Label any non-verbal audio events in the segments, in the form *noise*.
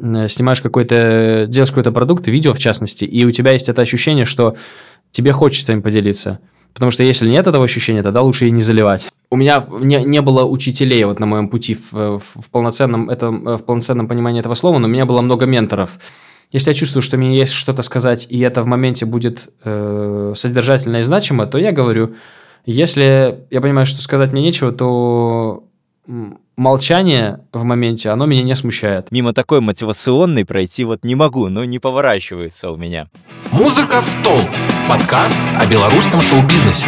э, снимаешь какой-то, делаешь какой-то продукт, видео в частности, и у тебя есть это ощущение, что тебе хочется им поделиться. Потому что если нет этого ощущения, тогда лучше и не заливать. У меня не, не было учителей вот на моем пути в, в, в, полноценном, этом, в полноценном понимании этого слова, но у меня было много менторов. Если я чувствую, что мне есть что-то сказать, и это в моменте будет э, содержательно и значимо, то я говорю. Если я понимаю, что сказать мне нечего, то молчание в моменте, оно меня не смущает. Мимо такой мотивационной пройти вот не могу, но не поворачивается у меня. Музыка в стол. Подкаст о белорусском шоу-бизнесе.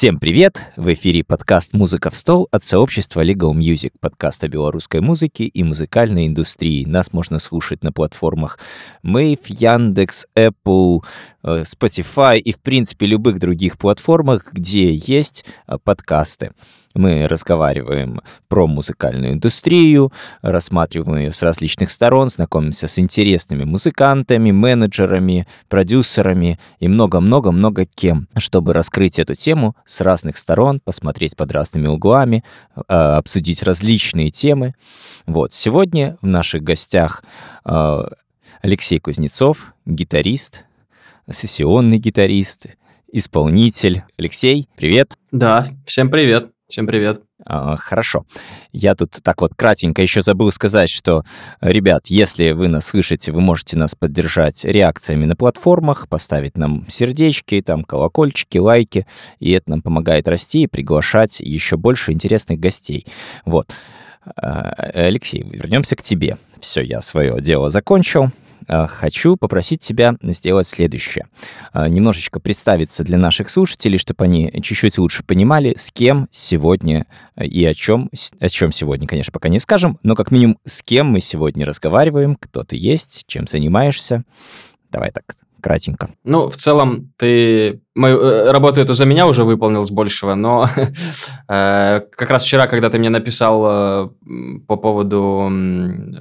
Всем привет! В эфире подкаст «Музыка в стол» от сообщества Legal Music, подкаст о белорусской музыке и музыкальной индустрии. Нас можно слушать на платформах Mave, Яндекс, Apple, э, Spotify и, в принципе, любых других платформах, где есть э, подкасты. Мы разговариваем про музыкальную индустрию, рассматриваем ее с различных сторон, знакомимся с интересными музыкантами, менеджерами, продюсерами и много-много-много кем, чтобы раскрыть эту тему с разных сторон, посмотреть под разными углами, а, обсудить различные темы. Вот, сегодня в наших гостях а, Алексей Кузнецов, гитарист, сессионный гитарист, исполнитель. Алексей, привет. Да, всем привет. Всем привет. А, хорошо. Я тут так вот кратенько еще забыл сказать, что, ребят, если вы нас слышите, вы можете нас поддержать реакциями на платформах, поставить нам сердечки, там колокольчики, лайки, и это нам помогает расти и приглашать еще больше интересных гостей. Вот. А, Алексей, вернемся к тебе. Все, я свое дело закончил. Э, хочу попросить тебя сделать следующее. Э, немножечко представиться для наших слушателей, чтобы они чуть-чуть лучше понимали, с кем сегодня э, и о чем, о чем сегодня, конечно, пока не скажем, но как минимум с кем мы сегодня разговариваем, кто ты есть, чем занимаешься. Давай так, кратенько. Ну, в целом, ты мою работу эту за меня уже выполнил с большего, но *laughs* как раз вчера, когда ты мне написал по поводу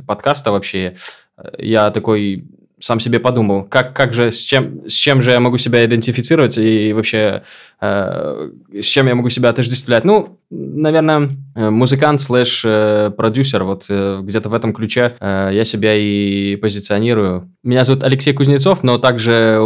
подкаста вообще, я такой сам себе подумал, как, как же, с чем, с чем же я могу себя идентифицировать и вообще э, с чем я могу себя отождествлять. Ну, наверное, музыкант слэш э, продюсер, вот э, где-то в этом ключе э, я себя и позиционирую. Меня зовут Алексей Кузнецов, но также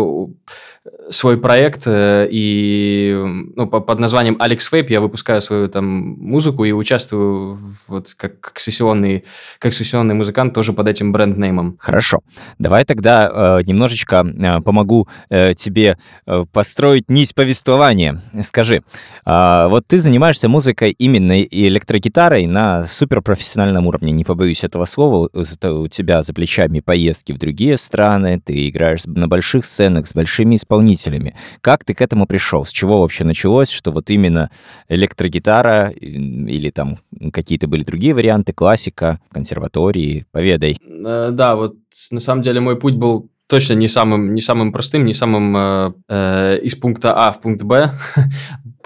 свой проект, э, и ну, под названием Alex Vape я выпускаю свою там музыку и участвую вот как, как сессионный как сессионный музыкант тоже под этим бренд-неймом. Хорошо. Давай тогда э, немножечко э, помогу э, тебе э, построить нить повествования. Скажи, э, вот ты занимаешься музыкой именно и электрогитарой на суперпрофессиональном уровне, не побоюсь этого слова, у тебя за плечами поездки в другие страны, ты играешь на больших сценах с большими исполнителями, исполнителями. Как ты к этому пришел? С чего вообще началось, что вот именно электрогитара или там какие-то были другие варианты, классика, консерватории? Поведай. Э, да, вот на самом деле мой путь был точно не самым, не самым простым, не самым э, э, из пункта А в пункт Б.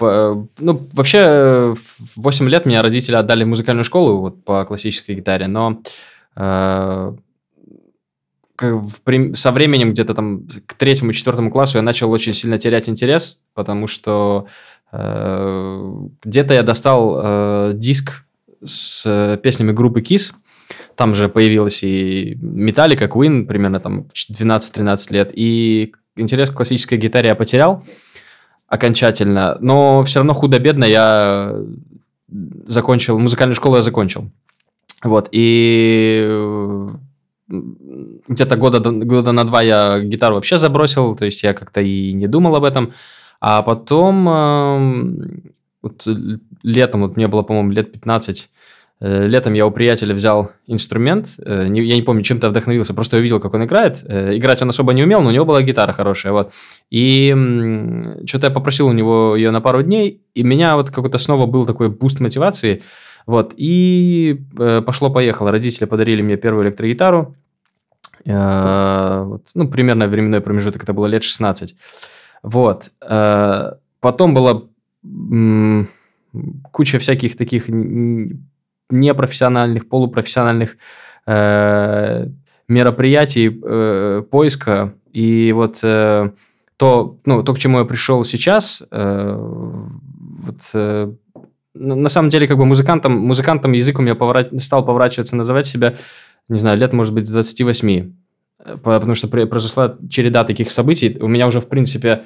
*laughs* ну, вообще, в 8 лет меня родители отдали в музыкальную школу вот, по классической гитаре, но э, в, со временем, где-то там к третьему, четвертому классу я начал очень сильно терять интерес, потому что э, где-то я достал э, диск с э, песнями группы Kiss, там же появилась и Металлика, Queen, примерно там 12-13 лет, и интерес к классической гитаре я потерял окончательно, но все равно худо-бедно я закончил, музыкальную школу я закончил. Вот, и где-то года, года на два я гитару вообще забросил, то есть я как-то и не думал об этом. А потом вот летом, вот мне было, по-моему, лет 15, э, летом я у приятеля взял инструмент, э, я не помню, чем-то вдохновился, просто увидел, как он играет. Э, играть он особо не умел, но у него была гитара хорошая, вот. И что-то я попросил у него ее на пару дней, и меня вот какой-то снова был такой буст мотивации – вот, и э, пошло-поехало. Родители подарили мне первую электрогитару. Э, вот, ну, примерно временной промежуток, это было лет 16. Вот. Э, потом была куча всяких таких непрофессиональных, полупрофессиональных мероприятий поиска. И вот то, ну, то, к чему я пришел сейчас, вот, на самом деле, как бы музыкантом, музыкантом язык у меня повра... стал поворачиваться, называть себя, не знаю, лет, может быть, с 28. Э, потому что произошла череда таких событий. У меня уже, в принципе,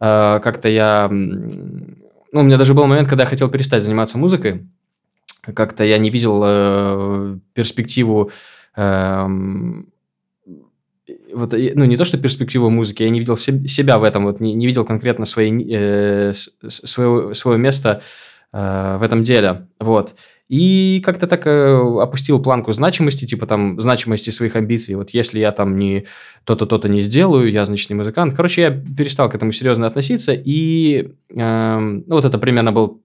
э, как-то я... Ну, у меня даже был момент, когда я хотел перестать заниматься музыкой. Как-то я не видел э, перспективу эм, вот, ну, не то, что перспективу музыки, я не видел себя в этом, вот, не, не видел конкретно свои, э, свое, свое место в этом деле, вот. И как-то так э, опустил планку значимости, типа там значимости своих амбиций. Вот если я там не то-то, то-то не сделаю, я, значит, не музыкант. Короче, я перестал к этому серьезно относиться, и э, ну, вот это примерно был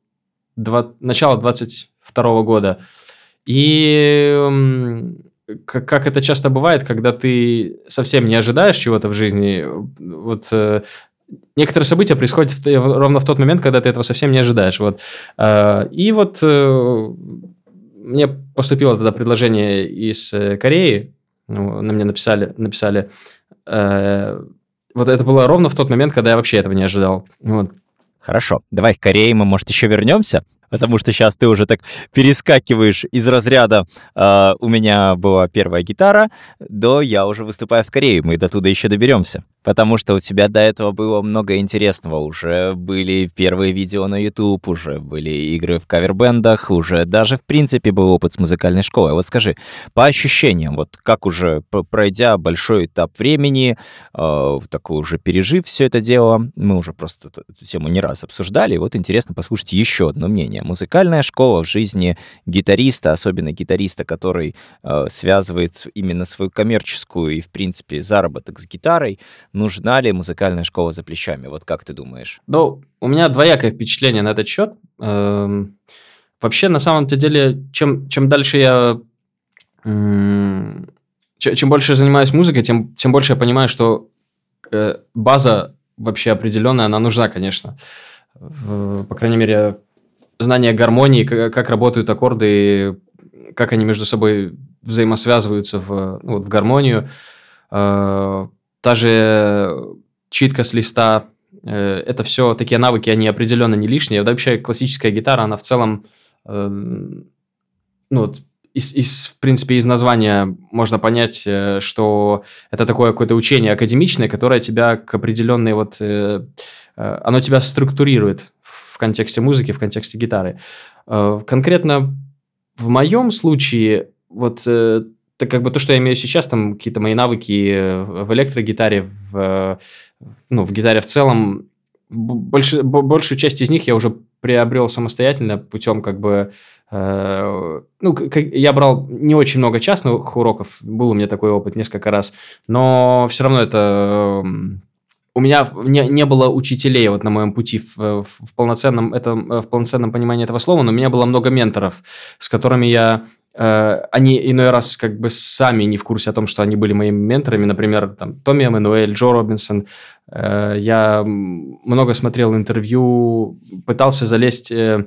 два, начало 22 года. И как, как это часто бывает, когда ты совсем не ожидаешь чего-то в жизни, вот э, некоторые события происходят в, ровно в тот момент, когда ты этого совсем не ожидаешь. Вот. Э, и вот э, мне поступило тогда предложение из э, Кореи, ну, на мне написали, написали э, вот это было ровно в тот момент, когда я вообще этого не ожидал. Вот. Хорошо, давай к Корее мы, может, еще вернемся потому что сейчас ты уже так перескакиваешь из разряда э, «у меня была первая гитара» до «я уже выступаю в Корее». Мы до туда еще доберемся. Потому что у тебя до этого было много интересного. Уже были первые видео на YouTube, уже были игры в кавербендах, уже даже, в принципе, был опыт с музыкальной школой. Вот скажи, по ощущениям, вот как уже пройдя большой этап времени, э, такой уже пережив все это дело, мы уже просто эту тему не раз обсуждали, вот интересно послушать еще одно мнение. Музыкальная школа в жизни гитариста, особенно гитариста, который э, связывает именно свою коммерческую и, в принципе, заработок с гитарой, нужна ли музыкальная школа за плечами? Вот как ты думаешь? Ну, у меня двоякое впечатление на этот счет. Эм, вообще, на самом-то деле, чем, чем дальше я... Чем больше я занимаюсь музыкой, тем, тем больше я понимаю, что э, база вообще определенная, она нужна, конечно. По крайней мере, знание гармонии, как работают аккорды, как они между собой взаимосвязываются в, ну, вот, в гармонию. Э, та же читка с листа, э, это все такие навыки, они определенно не лишние. Вообще классическая гитара, она в целом, э, ну, вот, из, из, в принципе, из названия можно понять, э, что это такое какое-то учение академичное, которое тебя к определенной вот... Э, э, оно тебя структурирует в контексте музыки, в контексте гитары. Э, конкретно в моем случае вот э, так как бы то, что я имею сейчас, там какие-то мои навыки э, в электрогитаре, в, ну, в гитаре в целом, больше, большую часть из них я уже приобрел самостоятельно путем как бы... Э, ну, как, я брал не очень много частных уроков, был у меня такой опыт несколько раз, но все равно это... У меня не, не было учителей вот на моем пути в, в, в, полноценном, это, в полноценном понимании этого слова, но у меня было много менторов, с которыми я Э, они иной раз как бы сами не в курсе о том, что они были моими менторами. Например, там, Томми Эммануэль, Джо Робинсон. Э, я много смотрел интервью, пытался залезть э,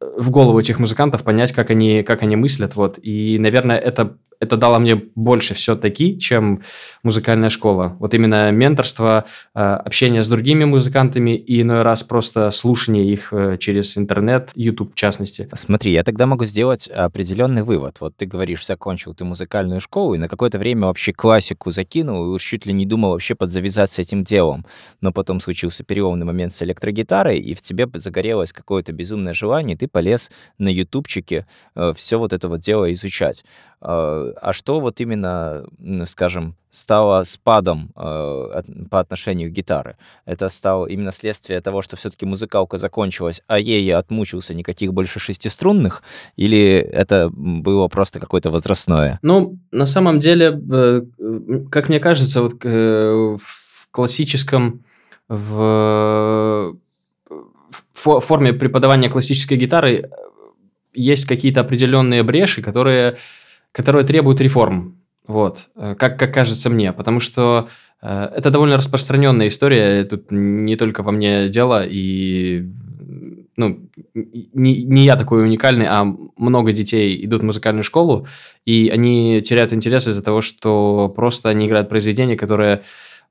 в голову этих музыкантов, понять, как они, как они мыслят. Вот. И, наверное, это это дало мне больше все-таки, чем музыкальная школа. Вот именно менторство, э, общение с другими музыкантами и иной раз просто слушание их э, через интернет, YouTube в частности. Смотри, я тогда могу сделать определенный вывод. Вот ты говоришь, закончил ты музыкальную школу и на какое-то время вообще классику закинул и уж чуть ли не думал вообще подзавязаться этим делом. Но потом случился переломный момент с электрогитарой, и в тебе загорелось какое-то безумное желание, и ты полез на ютубчике э, все вот это вот дело изучать. А, а что вот именно, скажем, стало спадом э, по отношению к гитары? Это стало именно следствие того, что все-таки музыкалка закончилась, а ей я отмучился никаких больше шестиструнных, или это было просто какое-то возрастное? Ну, на самом деле, э, как мне кажется, вот э, в классическом, в форме преподавания классической гитары есть какие-то определенные бреши, которые которые требуют реформ. Вот, э, как, как кажется мне, потому что э, это довольно распространенная история, тут не только во мне дело, и ну, не, не я такой уникальный, а много детей идут в музыкальную школу, и они теряют интерес из-за того, что просто они играют произведения, которые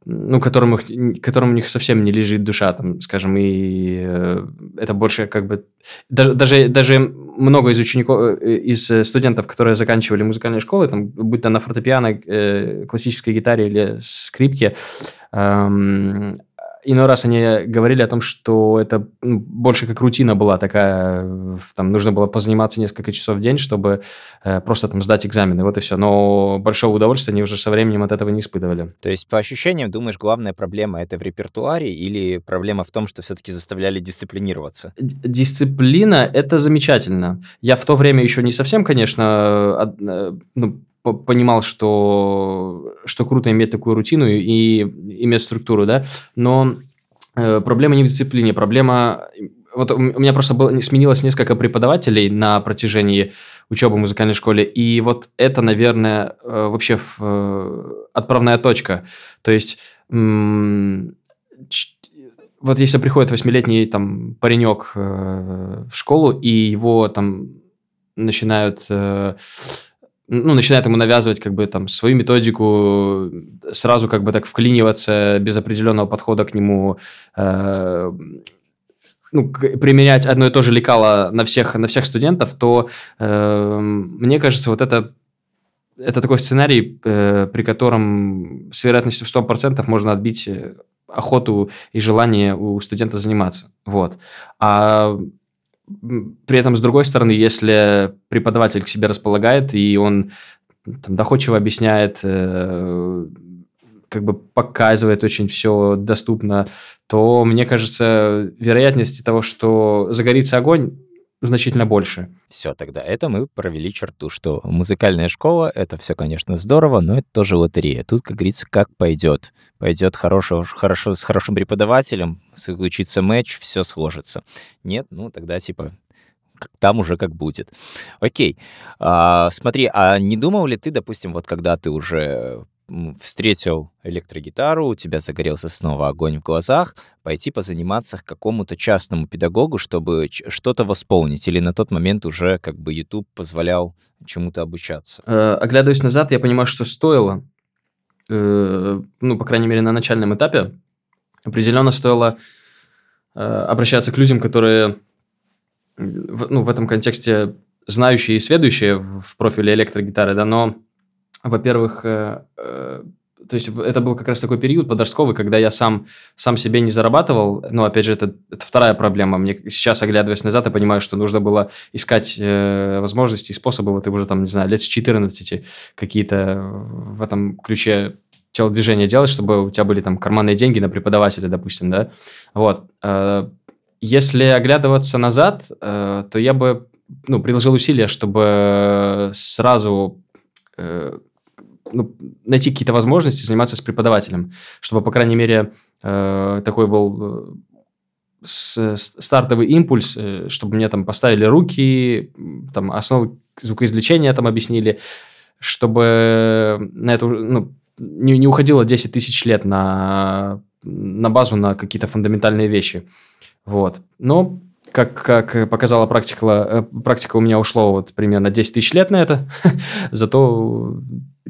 ну, которым, их, которым у них совсем не лежит душа, там, скажем, и э, это больше как бы... Даже, даже, даже много из учеников, э, из студентов, которые заканчивали музыкальные школы, там, будь то на фортепиано, э, классической гитаре или скрипке, эм, иной раз они говорили о том, что это ну, больше как рутина была такая, там нужно было позаниматься несколько часов в день, чтобы э, просто там сдать экзамены, вот и все. Но большого удовольствия они уже со временем от этого не испытывали. То есть, по ощущениям, думаешь, главная проблема это в репертуаре или проблема в том, что все-таки заставляли дисциплинироваться? Дисциплина – это замечательно. Я в то время еще не совсем, конечно, э, ну, понимал, что, что круто иметь такую рутину и иметь структуру, да, но э, проблема не в дисциплине, проблема... Вот у меня просто было, сменилось несколько преподавателей на протяжении учебы в музыкальной школе, и вот это, наверное, э, вообще э, отправная точка. То есть вот если приходит восьмилетний там паренек в школу, и его там начинают ну, начинает ему навязывать как бы там свою методику, сразу как бы так вклиниваться без определенного подхода к нему, э, ну, применять одно и то же лекало на всех, на всех студентов, то э, мне кажется, вот это это такой сценарий, э, при котором с вероятностью в 100% можно отбить охоту и желание у студента заниматься. Вот. А при этом, с другой стороны, если преподаватель к себе располагает, и он там, доходчиво объясняет, э, как бы показывает очень все доступно, то, мне кажется, вероятности того, что загорится огонь, значительно больше. Все, тогда это мы провели черту, что музыкальная школа — это все, конечно, здорово, но это тоже лотерея. Тут, как говорится, как пойдет. Пойдет хорошо, хорошо, с хорошим преподавателем, случится матч, все сложится. Нет, ну тогда типа там уже как будет. Окей. А, смотри, а не думал ли ты, допустим, вот когда ты уже встретил электрогитару, у тебя загорелся снова огонь в глазах, пойти позаниматься к какому-то частному педагогу, чтобы что-то восполнить? Или на тот момент уже как бы YouTube позволял чему-то обучаться? Э, оглядываясь назад, я понимаю, что стоило, э, ну, по крайней мере, на начальном этапе, определенно стоило э, обращаться к людям, которые ну, в этом контексте знающие и сведущие в профиле электрогитары, да, но во-первых, э, э, то есть это был как раз такой период подростковый, когда я сам, сам себе не зарабатывал. Но, опять же, это, это вторая проблема. Мне сейчас, оглядываясь назад, я понимаю, что нужно было искать э, возможности и способы, вот и уже там, не знаю, лет с 14 какие-то в этом ключе телодвижения делать, чтобы у тебя были там карманные деньги на преподавателя, допустим, да. Вот. Э, если оглядываться назад, то я бы ну, приложил усилия, чтобы сразу ну, найти какие-то возможности заниматься с преподавателем, чтобы, по крайней мере, э, такой был э, с, стартовый импульс, э, чтобы мне там поставили руки, там основы звукоизвлечения там объяснили, чтобы на это ну, не, не уходило 10 тысяч лет на, на базу на какие-то фундаментальные вещи. Вот. Но как, как показала практика, э, практика у меня ушло вот примерно 10 тысяч лет на это, *laughs* зато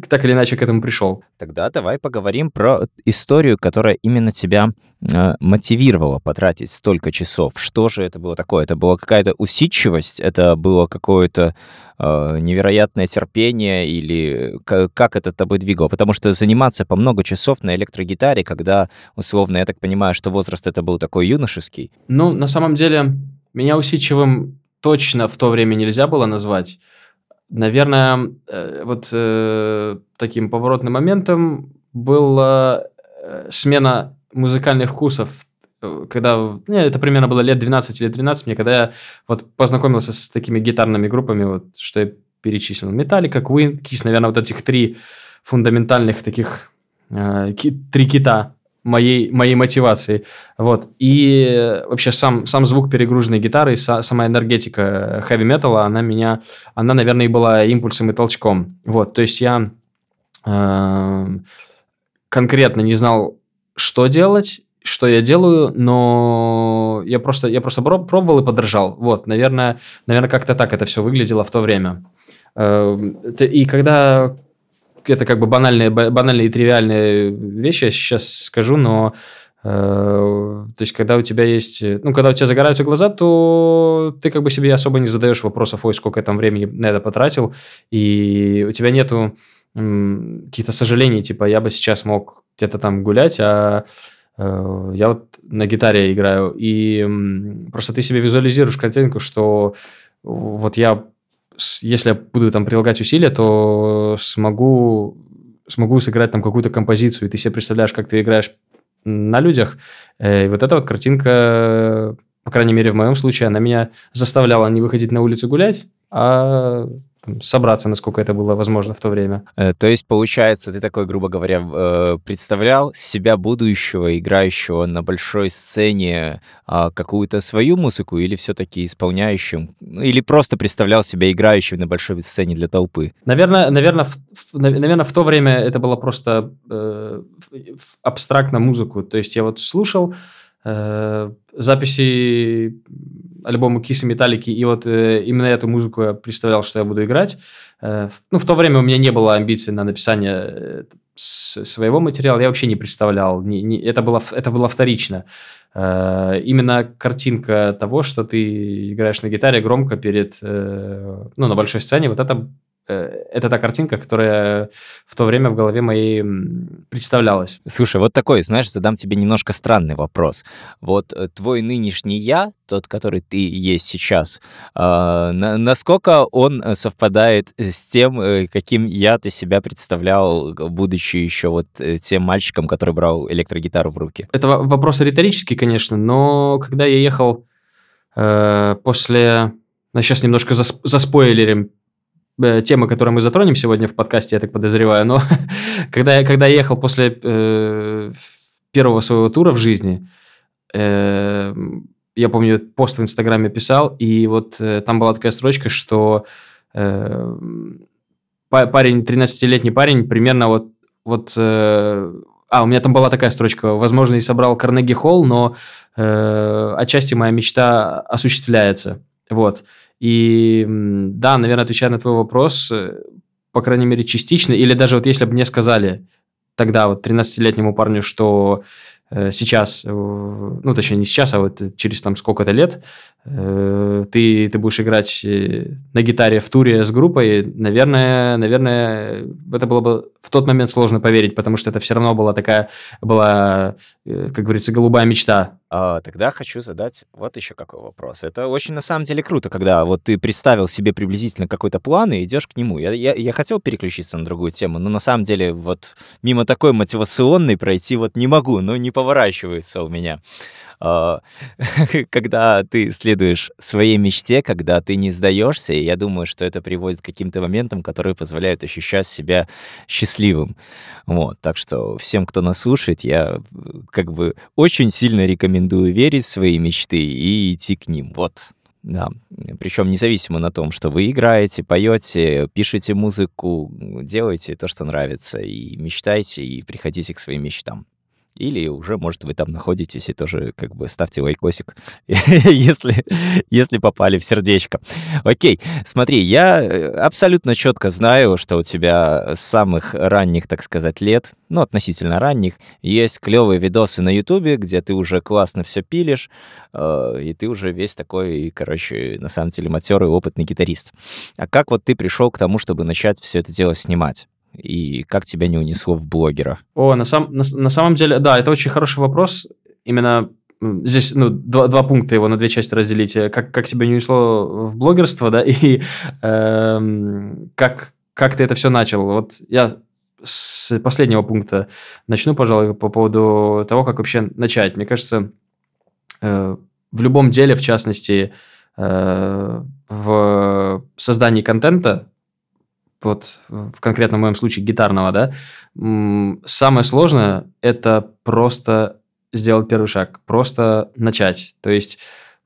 так или иначе к этому пришел. Тогда давай поговорим про историю, которая именно тебя э, мотивировала потратить столько часов. Что же это было такое? Это была какая-то усидчивость? Это было какое-то э, невероятное терпение? Или как это тобой двигало? Потому что заниматься по много часов на электрогитаре, когда, условно, я так понимаю, что возраст это был такой юношеский. Ну, на самом деле, меня усидчивым точно в то время нельзя было назвать. Наверное, э, вот э, таким поворотным моментом была э, смена музыкальных вкусов, когда, не, это примерно было лет 12 или 13 мне, когда я вот познакомился с такими гитарными группами, вот, что я перечислил. Металлика, Queen, Kiss, наверное, вот этих три фундаментальных таких, э, ки, три кита моей, моей мотивации. Вот. И вообще сам, сам звук перегруженной гитары, са, сама энергетика хэви-металла, она меня, она, наверное, и была импульсом и толчком. Вот. То есть я э, конкретно не знал, что делать, что я делаю, но я просто, я просто пробовал и подражал. Вот, наверное, наверное, как-то так это все выглядело в то время. Эм, и когда это как бы банальные, банальные и тривиальные вещи, я сейчас скажу, но э, то есть, когда у тебя есть... Ну, когда у тебя загораются глаза, то ты как бы себе особо не задаешь вопросов, ой, сколько я там времени на это потратил, и у тебя нету каких-то сожалений, типа, я бы сейчас мог где-то там гулять, а э, я вот на гитаре играю, и просто ты себе визуализируешь картинку, что вот я, если я буду там прилагать усилия, то смогу, смогу сыграть там какую-то композицию, и ты себе представляешь, как ты играешь на людях, э, и вот эта вот картинка, по крайней мере, в моем случае, она меня заставляла не выходить на улицу гулять, а собраться, насколько это было возможно в то время. Э, то есть, получается, ты такой, грубо говоря, э, представлял себя будущего, играющего на большой сцене а, какую-то свою музыку или все-таки исполняющим, ну, или просто представлял себя играющим на большой сцене для толпы? Наверное, наверное, в, наверное, в то время это было просто э, абстрактно музыку. То есть я вот слушал, Э, записи альбома Kiss и Металлики, и вот э, именно эту музыку я представлял, что я буду играть. Э, ну, в то время у меня не было амбиций на написание э, своего материала, я вообще не представлял, не, не, это, было, это было вторично. Э, именно картинка того, что ты играешь на гитаре громко перед, э, ну, на большой сцене, вот это это та картинка, которая в то время в голове моей представлялась. Слушай, вот такой, знаешь, задам тебе немножко странный вопрос. Вот э, твой нынешний я, тот, который ты есть сейчас, э, насколько он совпадает с тем, э, каким я ты себя представлял, будучи еще вот тем мальчиком, который брал электрогитару в руки? Это вопрос риторический, конечно, но когда я ехал э, после... Ну, сейчас немножко засп заспойлерим Э, темы, которые мы затронем сегодня в подкасте, я так подозреваю, но *laughs* когда, я, когда я ехал после э, первого своего тура в жизни, э, я помню, пост в Инстаграме писал, и вот э, там была такая строчка, что э, парень, 13-летний парень, примерно вот, вот э, а, у меня там была такая строчка. Возможно, и собрал Карнеги Холл, но э, отчасти моя мечта осуществляется. Вот. И да, наверное, отвечая на твой вопрос, э, по крайней мере, частично, или даже вот если бы мне сказали тогда вот 13-летнему парню, что Э, сейчас, ну, точнее, не сейчас, а вот через там сколько-то лет, ты, ты будешь играть э, на гитаре в туре с группой, наверное, наверное, это было бы в тот момент сложно поверить, потому что это все равно была такая, была, как говорится, голубая мечта. А, тогда хочу задать вот еще какой вопрос. Это очень, на самом деле, круто, когда вот ты представил себе приблизительно какой-то план и идешь к нему. Я, я, я хотел переключиться на другую тему, но на самом деле вот мимо такой мотивационной пройти вот не могу, ну, не поворачивается у меня. А, *laughs* когда ты следуешь своей мечте, когда ты не сдаешься, и я думаю, что это приводит к каким-то моментам, которые позволяют ощущать себя счастливым. Вот, так что всем, кто нас слушает, я как бы очень сильно рекомендую верить в свои мечты и идти к ним. Вот, да, причем независимо на том, что вы играете, поете, пишете музыку, делаете то, что нравится, и мечтайте, и приходите к своим мечтам. Или уже, может, вы там находитесь и тоже как бы ставьте лайкосик, *laughs* если, если попали в сердечко. Окей, смотри, я э, абсолютно четко знаю, что у тебя с самых ранних, так сказать, лет, ну, относительно ранних, есть клевые видосы на Ютубе, где ты уже классно все пилишь, э, и ты уже весь такой, короче, на самом деле матерый, опытный гитарист. А как вот ты пришел к тому, чтобы начать все это дело снимать? И как тебя не унесло в блогера? О, на, сам, на, на самом деле, да, это очень хороший вопрос. Именно здесь ну, два, два пункта его на две части разделить. Как, как тебя не унесло в блогерство, *laughs* да, и э, как, как ты это все начал. Вот я с последнего пункта начну, пожалуй, по поводу того, как вообще начать. Мне кажется, э, в любом деле, в частности, э, в создании контента, вот в конкретном моем случае гитарного, да, самое сложное – это просто сделать первый шаг, просто начать. То есть,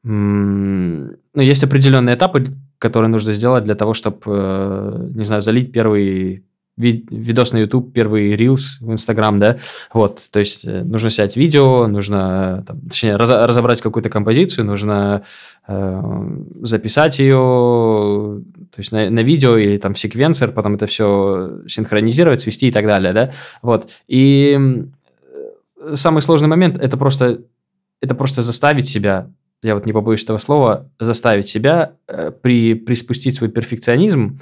ну, есть определенные этапы, которые нужно сделать для того, чтобы, э, не знаю, залить первый ви- видос на YouTube, первый Reels в Instagram, да, вот, то есть э, нужно снять видео, нужно, там, точнее, раз- разобрать какую-то композицию, нужно э, записать ее, то есть на, на видео или там секвенсор, потом это все синхронизировать, свести и так далее, да, вот, и э, самый сложный момент это просто, это просто заставить себя я вот не побоюсь этого слова, заставить себя э, при, приспустить свой перфекционизм,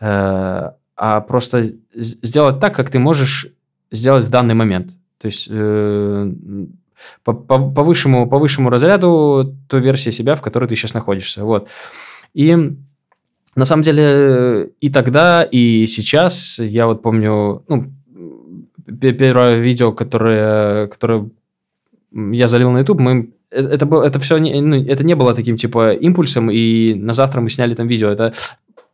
э, а просто сделать так, как ты можешь сделать в данный момент. То есть э, по, по, по, высшему, по высшему разряду той версии себя, в которой ты сейчас находишься. Вот. И на самом деле и тогда, и сейчас, я вот помню, ну, первое видео, которое, которое я залил на YouTube, мы Э, это, было, это все ну, это не было таким типа импульсом, и на завтра мы сняли там видео. Это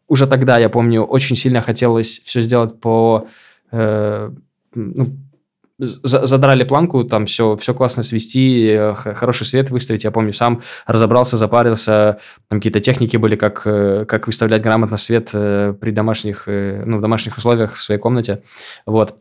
уже тогда, я помню, очень сильно хотелось все сделать по... Э, ну, задрали планку, там все, все классно свести, э, хороший свет выставить. Я помню, сам разобрался, запарился. Там какие-то техники были, как, э, как выставлять грамотно свет при домашних, ну, в домашних условиях в своей комнате. Вот.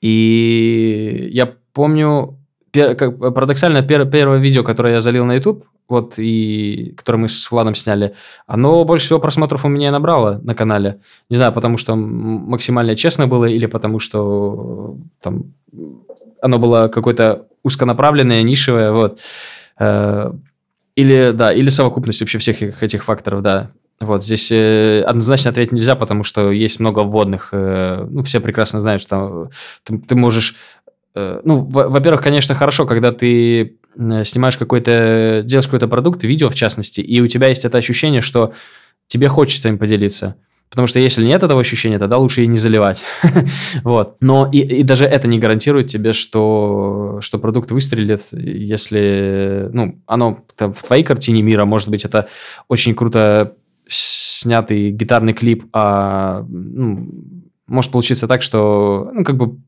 И я помню, как, парадоксально, пер, первое видео, которое я залил на YouTube, вот, и которое мы с Владом сняли, оно больше всего просмотров у меня набрало на канале. Не знаю, потому что максимально честно было, или потому что там оно было какое-то узконаправленное, нишевое, вот. Э, или, да, или совокупность вообще всех этих факторов, да. Вот, здесь э, однозначно ответить нельзя, потому что есть много вводных. Э, ну, все прекрасно знают, что ты, ты можешь Э, ну, во-первых, конечно, хорошо, когда ты снимаешь какой-то, делаешь какой-то продукт, видео в частности, и у тебя есть это ощущение, что тебе хочется им поделиться. Потому что если нет этого ощущения, тогда лучше и не заливать. *laughs* вот. Но и, и даже это не гарантирует тебе, что, что продукт выстрелит, если ну, оно там, в твоей картине мира, может быть, это очень круто снятый гитарный клип, а ну, может получиться так, что ну, как бы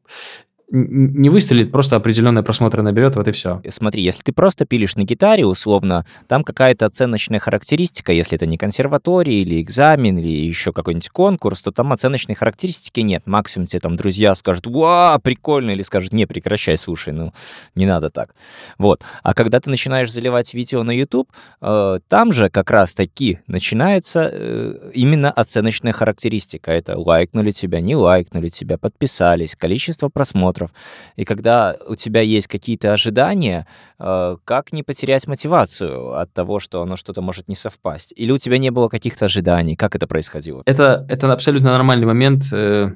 не выстрелит, просто определенные просмотры наберет, вот и все. Смотри, если ты просто пилишь на гитаре, условно, там какая-то оценочная характеристика, если это не консерватория или экзамен, или еще какой-нибудь конкурс, то там оценочной характеристики нет. Максимум тебе там друзья скажут, ва, прикольно, или скажут, не, прекращай, слушай, ну, не надо так. Вот. А когда ты начинаешь заливать видео на YouTube, э, там же как раз-таки начинается э, именно оценочная характеристика. Это лайкнули тебя, не лайкнули тебя, подписались, количество просмотров, просмотров. И когда у тебя есть какие-то ожидания, э, как не потерять мотивацию от того, что оно что-то может не совпасть? Или у тебя не было каких-то ожиданий? Как это происходило? Это, это абсолютно нормальный момент, э,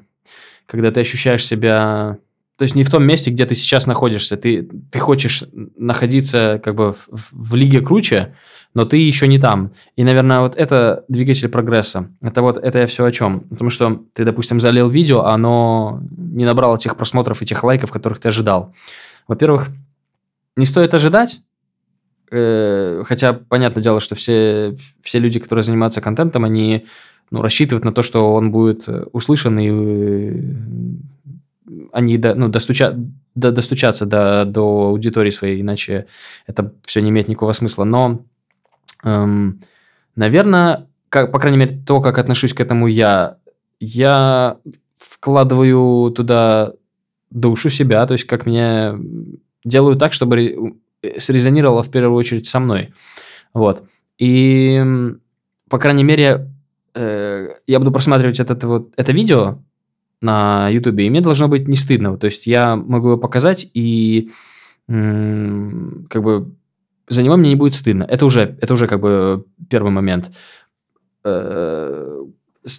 когда ты ощущаешь себя то есть не в том месте, где ты сейчас находишься. Ты, ты хочешь находиться как бы в, в лиге круче, но ты еще не там. И, наверное, вот это двигатель прогресса. Это вот это я все о чем. Потому что ты, допустим, залил видео, а оно не набрало тех просмотров и тех лайков, которых ты ожидал. Во-первых, не стоит ожидать, э, хотя понятное дело, что все, все люди, которые занимаются контентом, они ну, рассчитывают на то, что он будет услышан и э, они до, ну, достуча, до, достучаться до, до аудитории своей, иначе это все не имеет никакого смысла. Но Эм, наверное, как, по крайней мере, то, как отношусь к этому я, я вкладываю туда душу себя, то есть как меня делаю так, чтобы срезонировало в первую очередь со мной. Вот. И, по крайней мере, э, я буду просматривать это, вот, это видео на YouTube, и мне должно быть не стыдно. То есть я могу его показать и как бы за него мне не будет стыдно. Это уже, это уже как бы первый момент. Э,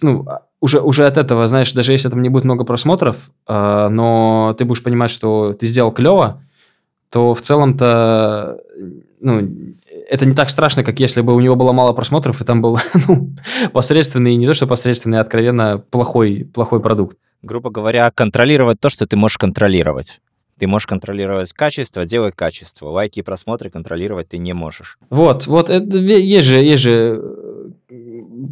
ну, уже, уже от этого, знаешь, даже если там не будет много просмотров, э, но ты будешь понимать, что ты сделал клево, то в целом-то ну, это не так страшно, как если бы у него было мало просмотров, и там был *laughs* ну, посредственный, не то что посредственный, а откровенно плохой, плохой продукт. Грубо говоря, контролировать то, что ты можешь контролировать. Ты можешь контролировать качество, делай качество. Лайки и просмотры контролировать ты не можешь. Вот, вот, это, есть же, есть же,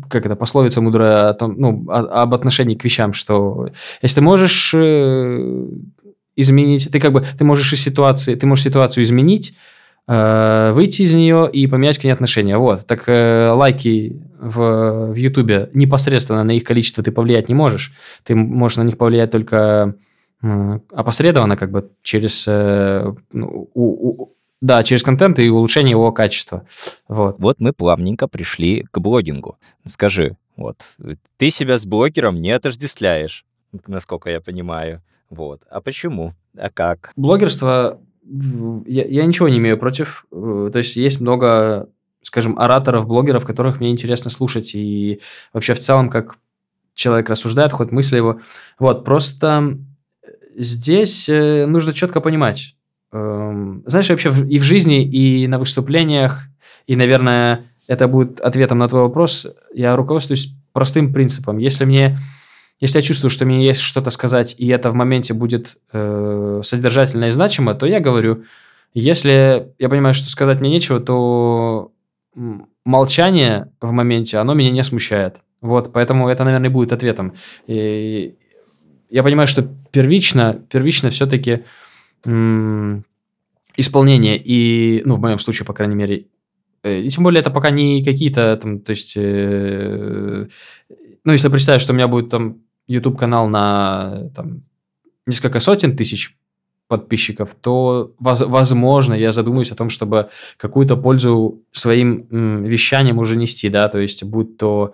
как это, пословица мудрая о том, ну, о, об отношении к вещам, что если ты можешь э, изменить, ты как бы, ты можешь из ситуации, ты можешь ситуацию изменить, э, выйти из нее и поменять к ней отношения. Вот, так э, лайки, в, в YouTube, непосредственно на их количество ты повлиять не можешь. Ты можешь на них повлиять только опосредованно, как бы через, э, ну, у, у, да, через контент и улучшение его качества. Вот. вот мы плавненько пришли к блогингу. Скажи, вот, ты себя с блогером не отождествляешь, насколько я понимаю. Вот. А почему? А как? Блогерство, я, я ничего не имею против. Э, то есть есть много, скажем, ораторов, блогеров, которых мне интересно слушать. И вообще в целом, как человек рассуждает, ход мысли его. Вот, просто здесь э, нужно четко понимать. Эм, знаешь, вообще и в жизни, и на выступлениях, и, наверное, это будет ответом на твой вопрос. Я руководствуюсь простым принципом. Если мне, если я чувствую, что мне есть что-то сказать, и это в моменте будет э, содержательно и значимо, то я говорю. Если я понимаю, что сказать мне нечего, то молчание в моменте, оно меня не смущает. Вот, поэтому это, наверное, будет ответом. И я понимаю, что первично, первично все-таки исполнение и, ну, в моем случае, по крайней мере, э, и тем более это пока не какие-то там, то есть, э, ну, если представить, что у меня будет там YouTube-канал на там, несколько сотен тысяч подписчиков, то, возможно, я задумаюсь о том, чтобы какую-то пользу своим м, вещанием уже нести, да, то есть, будь то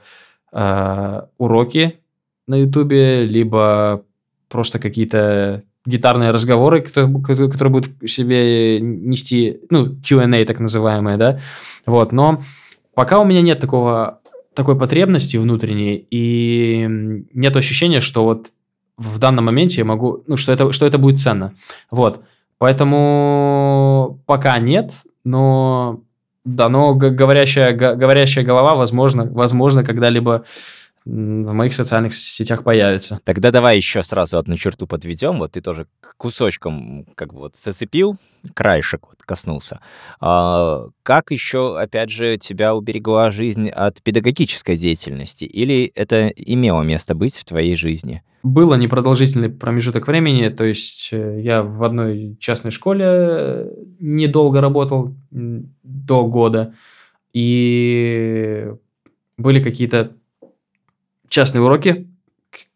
э, уроки на YouTube, либо просто какие-то гитарные разговоры, которые, которые будут себе нести, ну, Q&A так называемые, да, вот, но пока у меня нет такого, такой потребности внутренней, и нет ощущения, что вот в данном моменте я могу, ну, что это, что это будет ценно, вот, поэтому пока нет, но, да, но говорящая, говорящая голова, возможно, возможно, когда-либо в моих социальных сетях появится. Тогда давай еще сразу одну черту подведем. Вот ты тоже кусочком как бы вот зацепил, краешек вот коснулся. А, как еще, опять же, тебя уберегла жизнь от педагогической деятельности? Или это имело место быть в твоей жизни? Было непродолжительный промежуток времени, то есть э, я в одной частной школе недолго работал, до года, и были какие-то частные уроки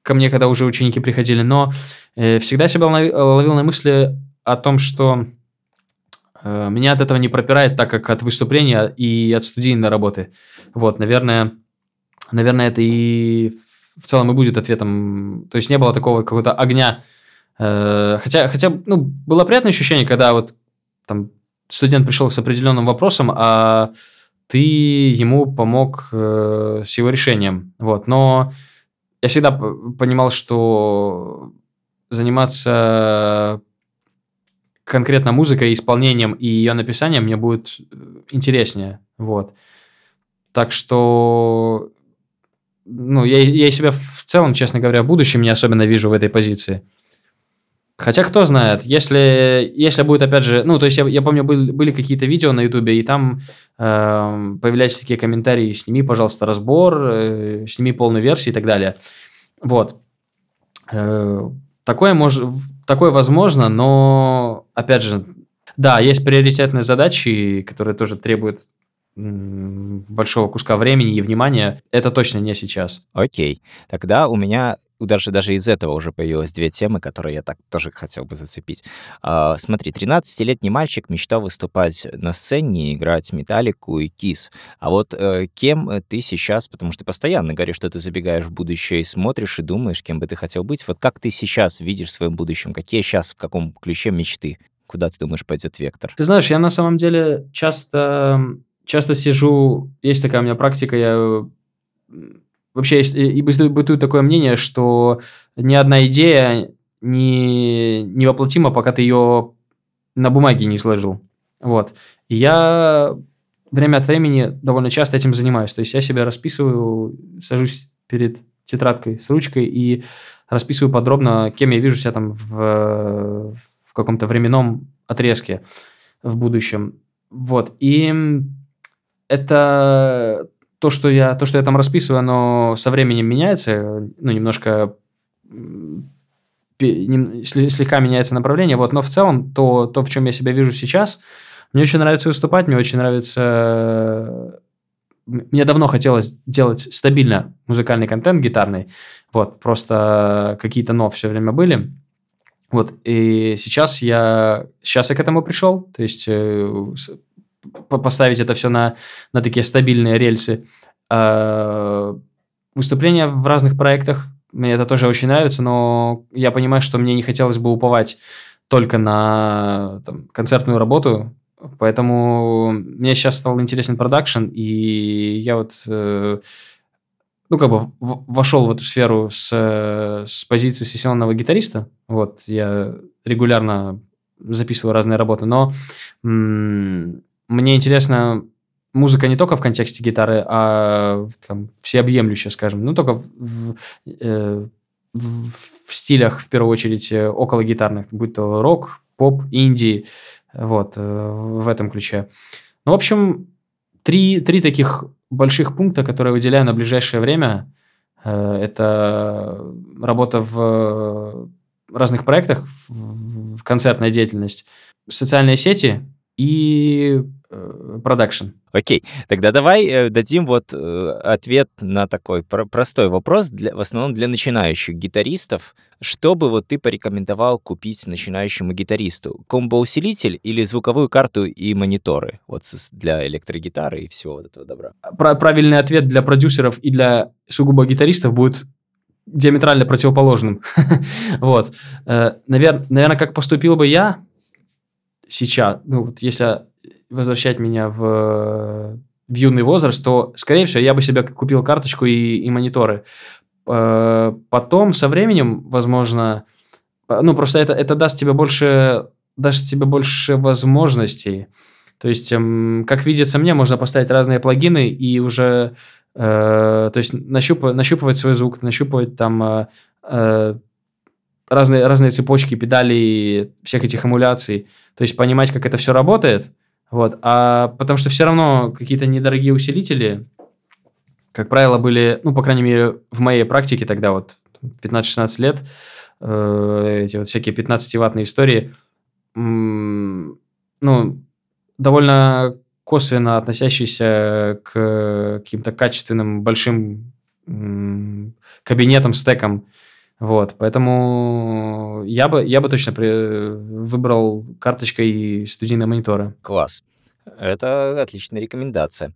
ко мне, когда уже ученики приходили, но э, всегда себя ловил на мысли о том, что э, меня от этого не пропирает, так как от выступления и от студийной работы. Вот, наверное, наверное, это и в целом и будет ответом. То есть не было такого какого-то огня. Э, хотя, хотя, ну, было приятное ощущение, когда вот там студент пришел с определенным вопросом, а ты ему помог э, с его решением. Вот. Но я всегда понимал, что заниматься конкретно музыкой, исполнением и ее написанием мне будет э, интереснее. Вот. Так что ну, я, я себя в целом, честно говоря, в будущем не особенно вижу в этой позиции. Хотя кто знает, если, если будет, опять же, ну, то есть я, я помню, были, были какие-то видео на ютубе, и там э, появлялись такие комментарии, сними, пожалуйста, разбор, э, сними полную версию и так далее. Вот. Э, такое, мож, такое возможно, но, опять же, да, есть приоритетные задачи, которые тоже требуют большого куска времени и внимания, это точно не сейчас. Окей. Тогда у меня даже, даже из этого уже появилось две темы, которые я так тоже хотел бы зацепить. А, смотри, 13-летний мальчик мечтал выступать на сцене, играть Металлику и Кис. А вот э, кем ты сейчас, потому что ты постоянно говоришь, что ты забегаешь в будущее и смотришь и думаешь, кем бы ты хотел быть. Вот как ты сейчас видишь в своем будущем? Какие сейчас, в каком ключе мечты? Куда ты думаешь пойдет вектор? Ты знаешь, я на самом деле часто, часто сижу, есть такая у меня практика, я Вообще есть, и бытует такое мнение, что ни одна идея не, не воплотима, пока ты ее на бумаге не сложил. Вот. И я время от времени довольно часто этим занимаюсь. То есть я себя расписываю, сажусь перед тетрадкой с ручкой и расписываю подробно, кем я вижу себя там в, в каком-то временном отрезке в будущем. Вот. И это то, что я, то, что я там расписываю, оно со временем меняется, ну, немножко слегка меняется направление, вот, но в целом то, то, в чем я себя вижу сейчас, мне очень нравится выступать, мне очень нравится мне давно хотелось делать стабильно музыкальный контент гитарный, вот, просто какие-то но все время были. Вот, и сейчас я, сейчас я к этому пришел, то есть э, поставить это все на, на такие стабильные рельсы. Э, выступления в разных проектах, мне это тоже очень нравится, но я понимаю, что мне не хотелось бы уповать только на там, концертную работу, поэтому мне сейчас стал интересен продакшн, и я вот, э, ну, как бы вошел в эту сферу с, с позиции сессионного гитариста, вот, я регулярно записываю разные работы, но м- мне интересно музыка не только в контексте гитары, а там, всеобъемлющая, скажем, ну, только в, в, э, в, стилях, в первую очередь, э, около гитарных, будь то рок, поп, инди, вот, э, в этом ключе. Ну, в общем, три, три таких больших пункта, которые выделяю на ближайшее время, это работа в разных проектах, в концертная деятельность, социальные сети и продакшн. Окей, тогда давай э, дадим вот э, ответ на такой про- простой вопрос, для, в основном для начинающих гитаристов. Что бы вот ты порекомендовал купить начинающему гитаристу? Комбо-усилитель или звуковую карту и мониторы вот для электрогитары и всего вот этого добра? Про- правильный ответ для продюсеров и для сугубо гитаристов будет диаметрально противоположным. *laughs* вот. Э, Наверное, как поступил бы я сейчас, ну вот если возвращать меня в, в юный возраст, то, скорее всего, я бы себе купил карточку и, и мониторы. Э, потом, со временем, возможно, э, ну, просто это, это даст тебе больше, даст тебе больше возможностей. То есть, эм, как видится мне, можно поставить разные плагины и уже, э, то есть, нащупывать, нащупывать свой звук, нащупывать там э, э, разные, разные цепочки, педали всех этих эмуляций. То есть, понимать, как это все работает – вот, а потому что все равно какие-то недорогие усилители, как правило, были, ну, по крайней мере, в моей практике тогда вот 15-16 лет, э, эти вот всякие 15-ваттные истории, ну, довольно косвенно относящиеся к каким-то качественным большим кабинетам, стекам. Вот, поэтому я бы, я бы точно при, выбрал карточкой студийные мониторы. Класс. Это отличная рекомендация.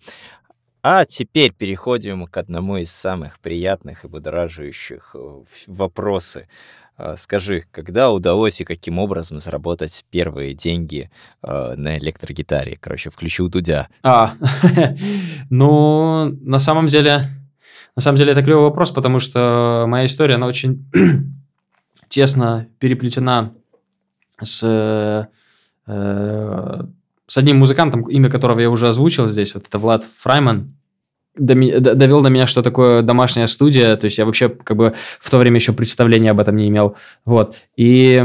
А теперь переходим к одному из самых приятных и будоражащих э, вопросы. А, скажи, когда удалось и каким образом заработать первые деньги э, на электрогитаре? Короче, включил Дудя. А, *laughs* ну, на самом деле, на самом деле это клевый вопрос, потому что моя история, она очень *clears throat* тесно переплетена с, э, с одним музыкантом, имя которого я уже озвучил здесь, вот это Влад Фрайман, довел до меня, что такое домашняя студия, то есть я вообще как бы в то время еще представления об этом не имел, вот, и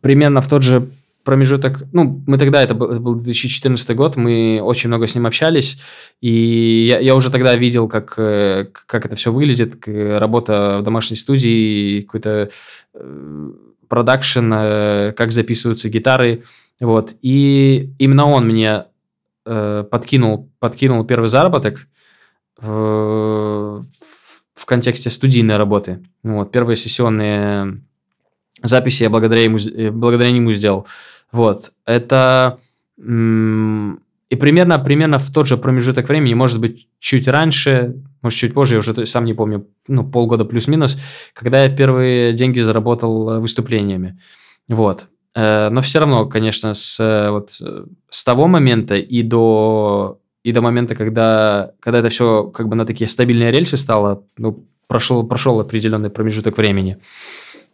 примерно в тот же промежуток, ну, мы тогда, это был, это был 2014 год, мы очень много с ним общались, и я, я уже тогда видел, как, э, как это все выглядит, работа в домашней студии, какой-то э, продакшн, э, как записываются гитары, вот, и именно он мне подкинул, подкинул первый заработок в, в контексте студийной работы, вот, первые сессионные записи я благодаря ему, благодаря нему сделал. Вот. Это... И примерно, примерно в тот же промежуток времени, может быть, чуть раньше, может, чуть позже, я уже сам не помню, ну, полгода плюс-минус, когда я первые деньги заработал э, выступлениями. Вот. Э, но все равно, конечно, с, э, вот, с того момента и до, и до момента, когда, когда это все как бы на такие стабильные рельсы стало, ну, прошел, прошел определенный промежуток времени.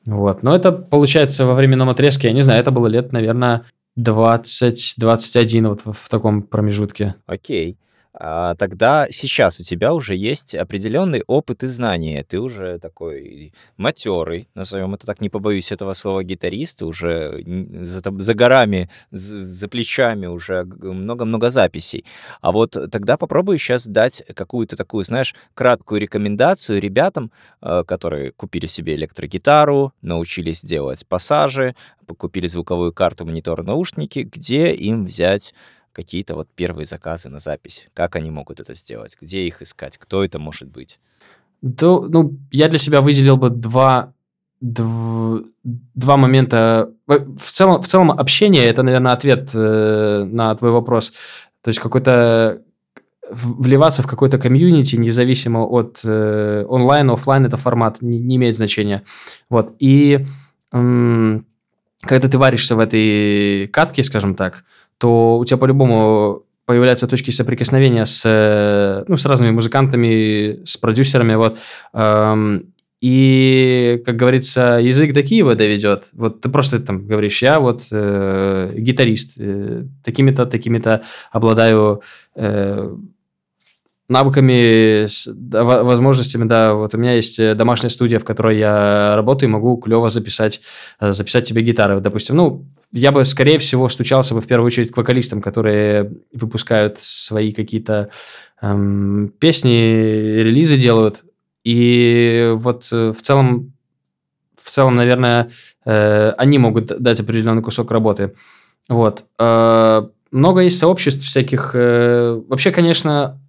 Вот. Но это получается во временном отрезке, я не знаю, это было лет, наверное, 20-21 вот в, в таком промежутке. Окей а, тогда сейчас у тебя уже есть определенный опыт и знания. Ты уже такой матерый, назовем это так, не побоюсь этого слова, гитарист, уже за, за горами, за, за плечами уже много-много записей. А вот тогда попробую сейчас дать какую-то такую, знаешь, краткую рекомендацию ребятам, а, которые купили себе электрогитару, научились делать пассажи, купили звуковую карту, монитор, наушники, где им взять какие-то вот первые заказы на запись? Как они могут это сделать? Где их искать? Кто это может быть? Да, ну, я для себя выделил бы два, дв, два момента. В целом, в целом общение – это, наверное, ответ э, на твой вопрос. То есть какой-то вливаться в какой-то комьюнити, независимо от э, онлайн, офлайн, это формат, не, не имеет значения. Вот. И эм, когда ты варишься в этой катке, скажем так, то у тебя по-любому появляются точки соприкосновения с, э, ну, с разными музыкантами, с продюсерами, вот. Эм, и, как говорится, язык до Киева доведет. Вот ты просто там говоришь, я вот э, гитарист, э, такими-то, такими-то обладаю э, навыками, возможностями, да, вот у меня есть э, домашняя студия, в которой я работаю, могу клево записать, э, записать тебе гитары, допустим. Ну, я бы, скорее всего, стучался бы в первую очередь к вокалистам, которые выпускают свои какие-то эм, песни, релизы делают. И вот э, в целом, в целом, наверное, э, они могут дать определенный кусок работы. Вот. Э, много есть сообществ всяких. Э, вообще, конечно,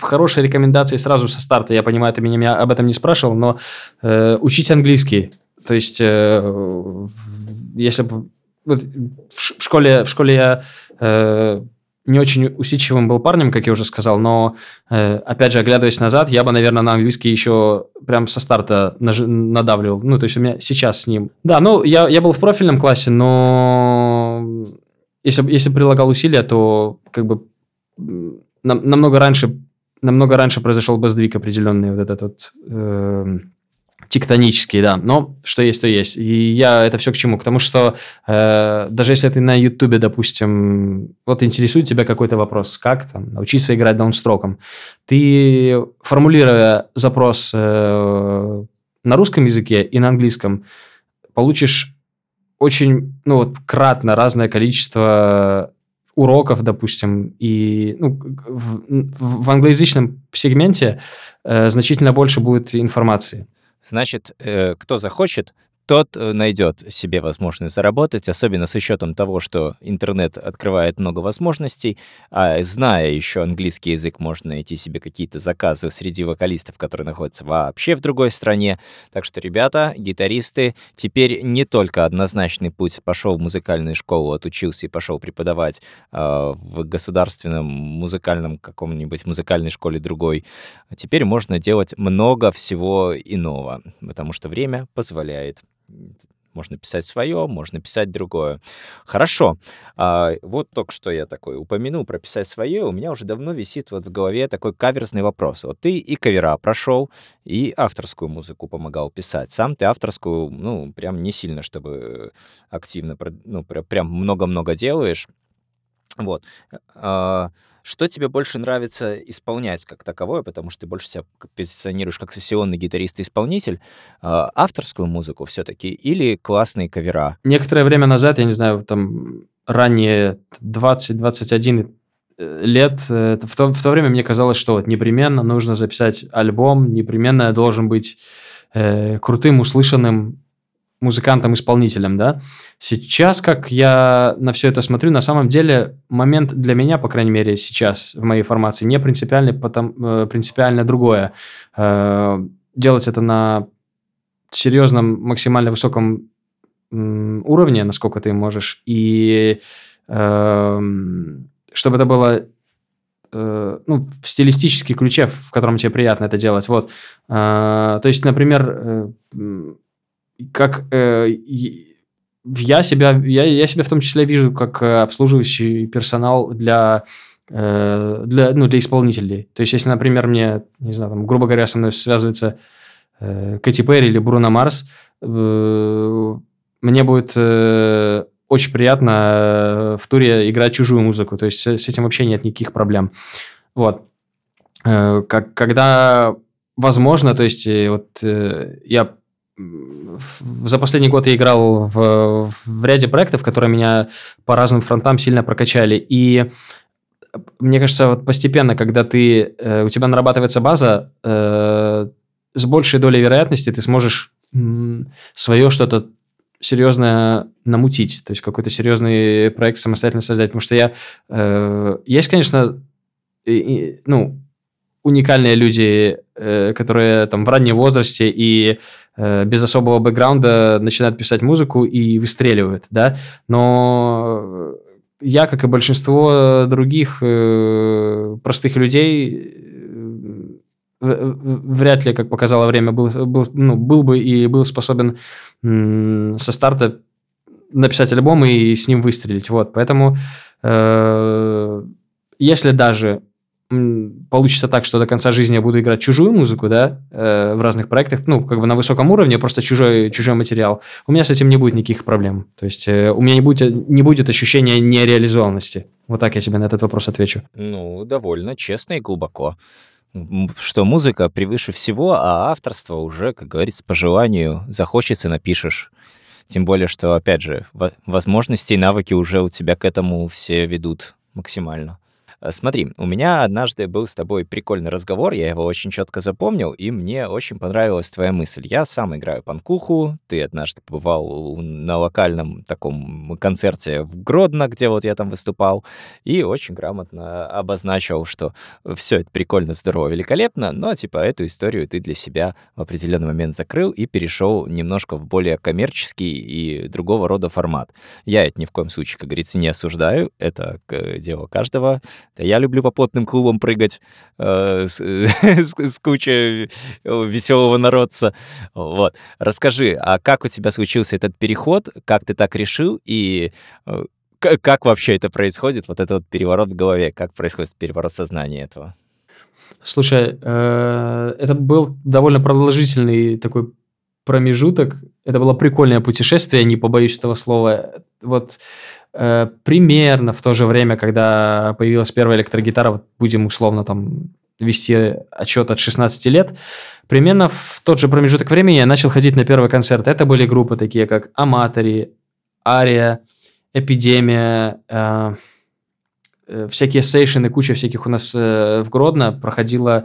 хорошие рекомендации сразу со старта. Я понимаю, ты меня, об этом не спрашивал, но э, учить английский. То есть, э, если. Вот в, школе, в школе я э, не очень усидчивым был парнем, как я уже сказал, но, э, опять же, оглядываясь назад, я бы, наверное, на английский еще прям со старта наж- надавливал. Ну, то есть у меня сейчас с ним. Да, ну, я, я был в профильном классе, но если, если прилагал усилия, то как бы нам, намного раньше намного раньше произошел бы сдвиг определенный, вот этот вот э, тектонический, да. Но что есть, то есть. И я это все к чему? К тому, что э, даже если ты на Ютубе, допустим, вот интересует тебя какой-то вопрос, как там научиться играть даунстроком, ты, формулируя запрос э, на русском языке и на английском, получишь очень, ну вот, кратно разное количество уроков, допустим, и ну, в, в англоязычном сегменте э, значительно больше будет информации. Значит, э, кто захочет, тот э, найдет себе возможность заработать, особенно с учетом того, что интернет открывает много возможностей, а зная еще английский язык, можно найти себе какие-то заказы среди вокалистов, которые находятся вообще в другой стране. Так что, ребята, гитаристы, теперь не только однозначный путь пошел в музыкальную школу, отучился и пошел преподавать э, в государственном музыкальном каком-нибудь музыкальной школе другой. Теперь можно делать много всего иного, потому что время позволяет. Можно писать свое, можно писать другое. Хорошо. А, вот только что я такой упомянул про писать свое. У меня уже давно висит вот в голове такой каверзный вопрос. Вот ты и кавера прошел, и авторскую музыку помогал писать. Сам ты авторскую, ну, прям не сильно, чтобы активно, ну, прям много-много делаешь. Вот. А, что тебе больше нравится исполнять как таковое, потому что ты больше себя позиционируешь как сессионный гитарист-исполнитель, а, авторскую музыку все-таки или классные кавера? Некоторое время назад, я не знаю, там ранее 20-21 э, лет, э, в то, в то время мне казалось, что вот непременно нужно записать альбом, непременно должен быть э, крутым, услышанным, музыкантом-исполнителем, да. Сейчас, как я на все это смотрю, на самом деле момент для меня, по крайней мере, сейчас в моей формации не принципиальный, потом, э, принципиально другое. Э, делать это на серьезном, максимально высоком уровне, насколько ты можешь, и э, чтобы это было ну, в стилистический ключе, в котором тебе приятно это делать. Вот. То есть, например, как э, я себя, я, я себя в том числе вижу как э, обслуживающий персонал для, э, для, ну, для исполнителей. То есть, если, например, мне, не знаю, там, грубо говоря, со мной связывается э, Кэти Перри или Бруно Марс, э, мне будет э, очень приятно э, в туре играть чужую музыку. То есть, с, этим вообще нет никаких проблем. Вот. Э, как, когда возможно, то есть, вот я за последний год я играл в, в ряде проектов, которые меня по разным фронтам сильно прокачали. И мне кажется, вот постепенно, когда ты, э, у тебя нарабатывается база, э, с большей долей вероятности ты сможешь свое что-то серьезно намутить, то есть какой-то серьезный проект самостоятельно создать, потому что я... Э, есть, конечно, и, и, ну, уникальные люди, э, которые там в раннем возрасте и э, без особого бэкграунда начинают писать музыку и выстреливают, да, но я, как и большинство других э, простых людей, вряд ли, как показало время, был, был, ну, был бы и был способен со старта написать альбом и с ним выстрелить. Вот, поэтому э, если даже получится так, что до конца жизни я буду играть чужую музыку, да, э, в разных проектах, ну, как бы на высоком уровне, просто чужой, чужой материал, у меня с этим не будет никаких проблем. То есть э, у меня не будет, не будет ощущения нереализованности. Вот так я тебе на этот вопрос отвечу. Ну, довольно честно и глубоко что музыка превыше всего, а авторство уже, как говорится, по желанию захочется, напишешь. Тем более, что, опять же, возможности и навыки уже у тебя к этому все ведут максимально. Э, смотри, у меня однажды был с тобой прикольный разговор, я его очень четко запомнил, и мне очень понравилась твоя мысль. Я сам играю панкуху, ты однажды побывал на локальном таком концерте в Гродно, где вот я там выступал, и очень грамотно обозначил, что все это прикольно, здорово, великолепно, но типа эту историю ты для себя в определенный момент закрыл и перешел немножко в более коммерческий и другого рода формат. Я это ни в коем случае, как говорится, не осуждаю, это дело каждого, я люблю по плотным клубам прыгать э, с, *laughs* с, кучей веселого народца. Вот. Расскажи, а как у тебя случился этот переход? Как ты так решил? И э, как вообще это происходит, вот этот вот переворот в голове? Как происходит переворот сознания этого? Слушай, э, это был довольно продолжительный такой промежуток. Это было прикольное путешествие, не побоюсь этого слова. Вот Э, примерно в то же время, когда появилась первая электрогитара, вот будем условно там вести отчет от 16 лет, примерно в тот же промежуток времени я начал ходить на первый концерт. Это были группы такие, как Аматори, Ария, Эпидемия, э, э, всякие сейшины, куча всяких у нас э, в Гродно проходила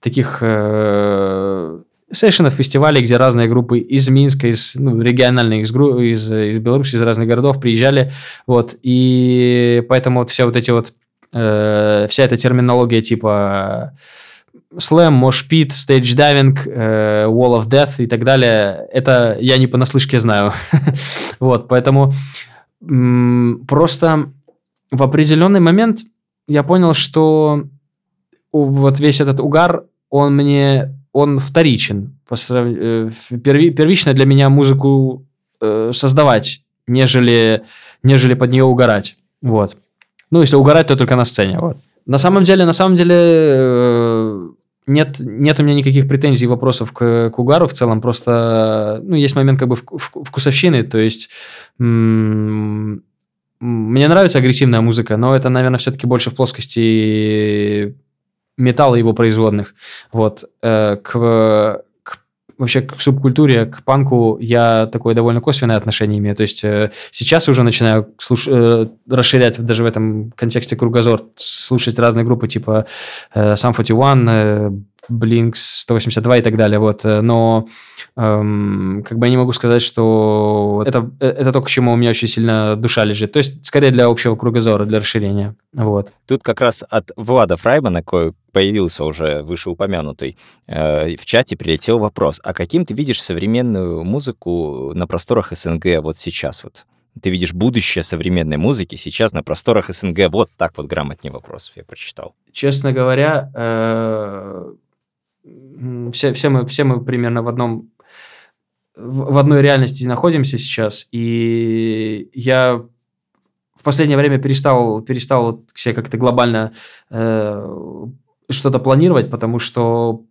таких э, сессионов, фестивалей, где разные группы из Минска, из ну, региональных, из, из, из Беларуси, из разных городов приезжали, вот, и поэтому вот все вот эти вот, э, вся эта терминология типа slam, mosh pit, stage diving, wall of death и так далее, это я не понаслышке знаю, *laughs* вот, поэтому просто в определенный момент я понял, что вот весь этот угар, он мне он вторичен. Э, первично для меня музыку э, создавать, нежели, нежели под нее угорать. Вот. Ну, если угорать, то только на сцене. Вот. На самом деле, на самом деле, э, нет, нет у меня никаких претензий, вопросов к, к угару в целом. Просто, ну, есть момент как бы вкусовщины, то есть мне нравится агрессивная музыка, но это, наверное, все-таки больше в плоскости металла его производных. Вот. Э, к, к, вообще к субкультуре, к панку я такое довольно косвенное отношение имею. То есть э, сейчас уже начинаю слуш... Э, расширять даже в этом контексте кругозор, слушать разные группы типа Sum 41, Blink 182 и так далее, вот, но эм, как бы я не могу сказать, что это, это то, к чему у меня очень сильно душа лежит, то есть скорее для общего кругозора, для расширения, вот. Тут как раз от Влада Фраймана, кое появился уже вышеупомянутый, э, в чате прилетел вопрос, а каким ты видишь современную музыку на просторах СНГ вот сейчас вот? Ты видишь будущее современной музыки сейчас на просторах СНГ? Вот так вот грамотнее вопрос я прочитал. Честно говоря, э, все, все, мы, все мы примерно в одном в одной реальности находимся сейчас, и я в последнее время перестал, перестал себе как-то глобально э, что-то планировать, потому что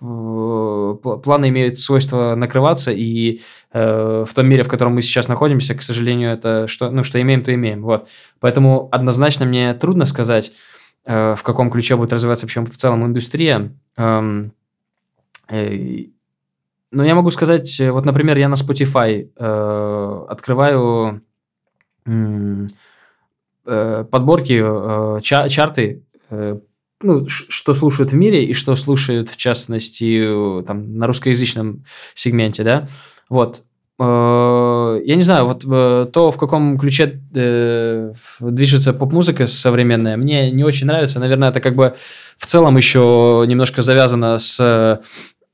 э, планы имеют свойство накрываться, и э, в том мире, в котором мы сейчас находимся, к сожалению, это что, ну, что имеем, то имеем. Вот. Поэтому однозначно мне трудно сказать, в каком ключе будет развиваться вообще в целом индустрия. Эм, Э, но я могу сказать, э, вот, например, я на Spotify э, открываю э, подборки, э, ча чарты, э, ну, что слушают в мире и что слушают, в частности, там, на русскоязычном сегменте, да. Вот. Я не знаю, вот то, в каком ключе движется поп-музыка современная, мне не очень нравится. Наверное, это как бы в целом еще немножко завязано с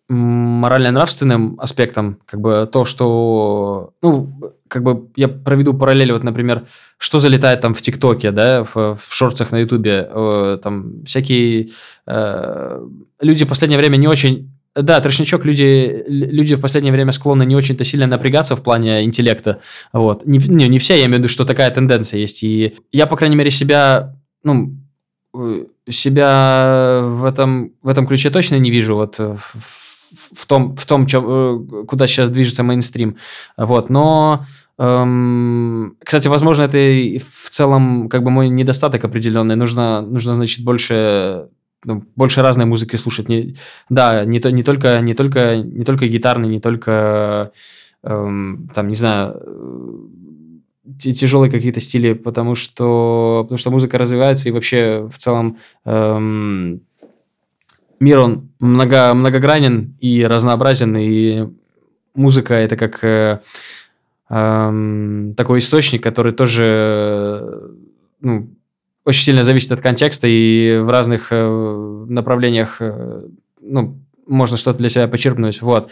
морально-нравственным аспектом, как бы то, что, ну, как бы я проведу параллель, вот, например, что залетает там в ТикТоке, да, в, в шорцах на Ютубе, э, там всякие э, люди в последнее время не очень да, трешничок, люди, люди в последнее время склонны не очень-то сильно напрягаться в плане интеллекта. Вот. Не, не, не все, я имею в виду, что такая тенденция есть. И я, по крайней мере, себя, ну, э, себя в этом, в этом ключе точно не вижу. Вот в, в том, в том чем, э, куда сейчас движется мейнстрим. Вот, но, эм, кстати, возможно, это и в целом как бы мой недостаток определенный. Нужно, нужно значит, больше ну, больше разной музыки слушать. Не, да, не, то, не, только, не, только, не только гитарный, не только, эм, там, не знаю, тяжелые какие-то стили, потому что, потому что музыка развивается, и вообще в целом эм, мир, он много, многогранен и разнообразен, и музыка это как э, э, такой источник, который тоже ну, очень сильно зависит от контекста, и в разных э, направлениях э, ну, можно что-то для себя почерпнуть. Вот.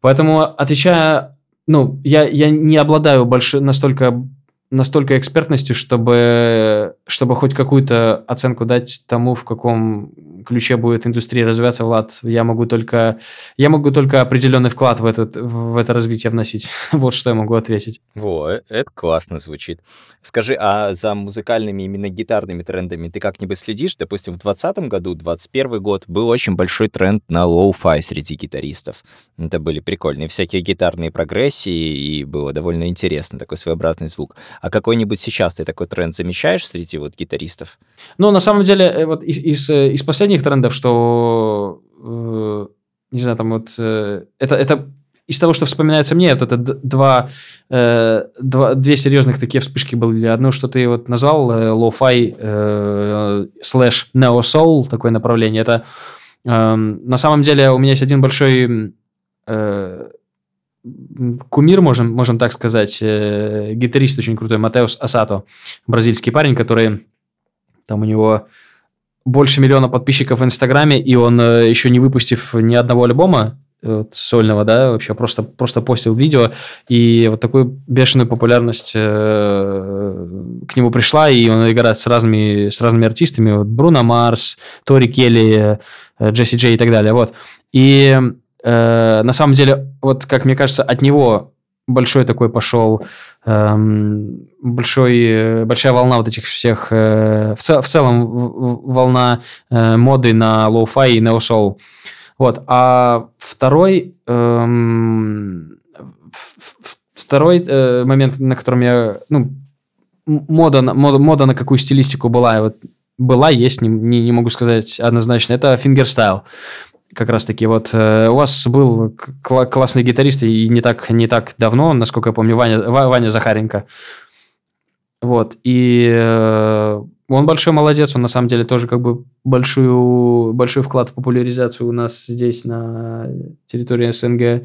Поэтому, отвечая, ну, я, я не обладаю больш... настолько настолько экспертностью, чтобы, чтобы хоть какую-то оценку дать тому, в каком ключе будет индустрия развиваться, Влад. Я могу только, я могу только определенный вклад в, этот, в это развитие вносить. *laughs* вот что я могу ответить. Во, э, это классно звучит. Скажи, а за музыкальными, именно гитарными трендами ты как-нибудь следишь? Допустим, в 2020 году, 2021 год, был очень большой тренд на lo-fi среди гитаристов. Это были прикольные всякие гитарные прогрессии, и было довольно интересно, такой своеобразный звук. А какой-нибудь сейчас ты такой тренд замечаешь среди вот гитаристов? Ну, на самом деле, э, вот из, из, э, из последних трендов, что, э, не знаю, там вот, э, это, это из того, что вспоминается мне, вот это два, э, два, две серьезных такие вспышки были. Одно, что ты вот назвал, э, lo-fi э, slash neo-soul, такое направление. Это э, на самом деле у меня есть один большой э, кумир, можем, можем так сказать, э, гитарист очень крутой, Матеус Асато, бразильский парень, который там у него больше миллиона подписчиков в Инстаграме, и он э, еще не выпустив ни одного альбома, вот, сольного, да, вообще просто, просто постил видео, и вот такую бешеную популярность э, к нему пришла, и он играет с разными, с разными артистами, вот Бруно Марс, Тори Келли, э, Джесси Джей и так далее, вот. И э, на самом деле, вот как мне кажется, от него большой такой пошел, эм, большой, большая волна вот этих всех, э, в, цел, в целом волна э, моды на lo-fi и neo-soul. Вот. А второй, эм, второй э, момент, на котором я, ну, мода, мода, мода на какую стилистику была, вот была, есть, не, не могу сказать однозначно, это fingerstyle как раз-таки вот э, у вас был кл- классный гитарист и не так, не так давно, насколько я помню, Ваня, Ваня Захаренко. Вот, и э, он большой молодец, он на самом деле тоже как бы большую, большой вклад в популяризацию у нас здесь на территории СНГ э,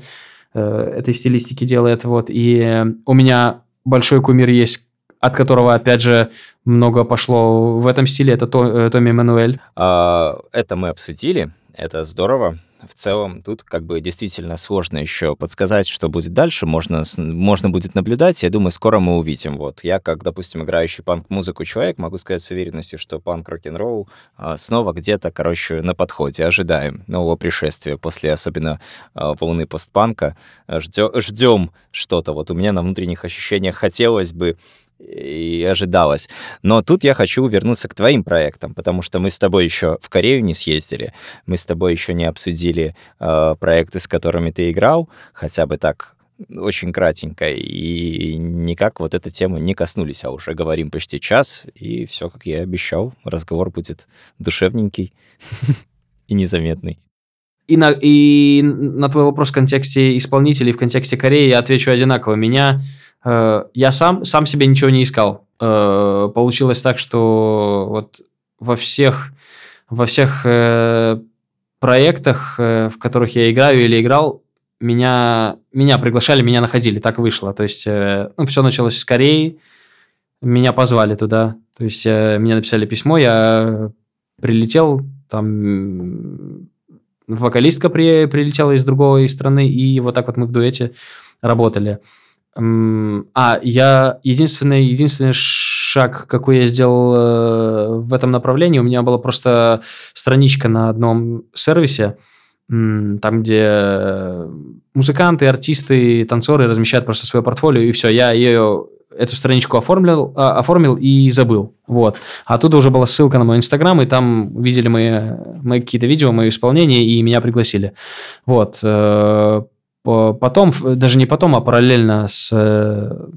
этой стилистики делает, вот, и у меня большой кумир есть, от которого, опять же, много пошло в этом стиле, это э, Томми Эммануэль. А, это мы обсудили, это здорово. В целом, тут как бы действительно сложно еще подсказать, что будет дальше. Можно, можно будет наблюдать. Я думаю, скоро мы увидим. Вот я, как, допустим, играющий панк-музыку человек, могу сказать с уверенностью, что панк-рок-н-ролл а, снова где-то, короче, на подходе. Ожидаем нового пришествия после особенно а, волны постпанка. Ждем, ждем что-то. Вот у меня на внутренних ощущениях хотелось бы и ожидалось. Но тут я хочу вернуться к твоим проектам, потому что мы с тобой еще в Корею не съездили, мы с тобой еще не обсудили э, проекты, с которыми ты играл, хотя бы так очень кратенько, и никак вот эта тема не коснулись, а уже говорим почти час, и все, как я и обещал, разговор будет душевненький *laughs* и незаметный. И на, и на твой вопрос в контексте исполнителей, в контексте Кореи я отвечу одинаково. Меня я сам, сам себе ничего не искал. Э, получилось так, что вот во всех, во всех э, проектах, в которых я играю или играл, меня, меня приглашали, меня находили, так вышло. То есть, э, ну, все началось с Кореи, меня позвали туда. То есть, э, мне написали письмо, я прилетел, там вокалистка при, прилетела из другой страны, и вот так вот мы в дуэте работали. А, я единственный, единственный шаг, какой я сделал э, в этом направлении, у меня была просто страничка на одном сервисе, там, где музыканты, артисты, танцоры размещают просто свое портфолио, и все, я ее эту страничку оформил, а, оформил и забыл. Вот. А оттуда уже была ссылка на мой инстаграм, и там видели мои, мои какие-то видео, мои исполнения, и меня пригласили. Вот. Э, потом, даже не потом, а параллельно с э,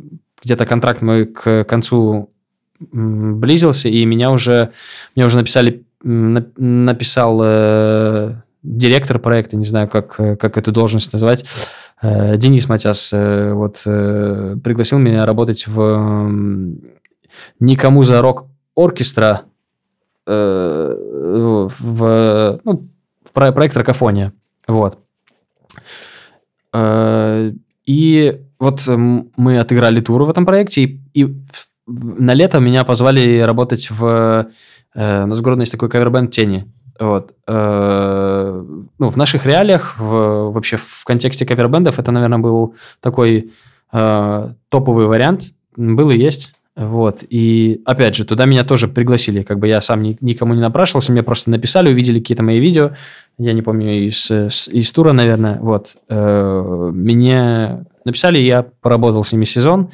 где-то контракт мой к концу близился, и меня уже, мне уже написали, написал э, директор проекта, не знаю, как, как эту должность назвать, Э, Денис Матяс э, вот э, пригласил меня работать в никому за рок оркестра в, ну, в проект Ракофония. Вот. И вот мы отыграли тур в этом проекте, и, и на лето меня позвали работать в... У нас в городе есть такой кавербенд «Тени». Вот. Э, ну, в наших реалиях, в, вообще в контексте кавербендов, это, наверное, был такой э, топовый вариант. Был и есть. Вот. И опять же, туда меня тоже пригласили. Как бы я сам ни, никому не напрашивался, мне просто написали, увидели какие-то мои видео. Я не помню, из, из тура, наверное. Вот. Э, мне написали, я поработал с ними сезон.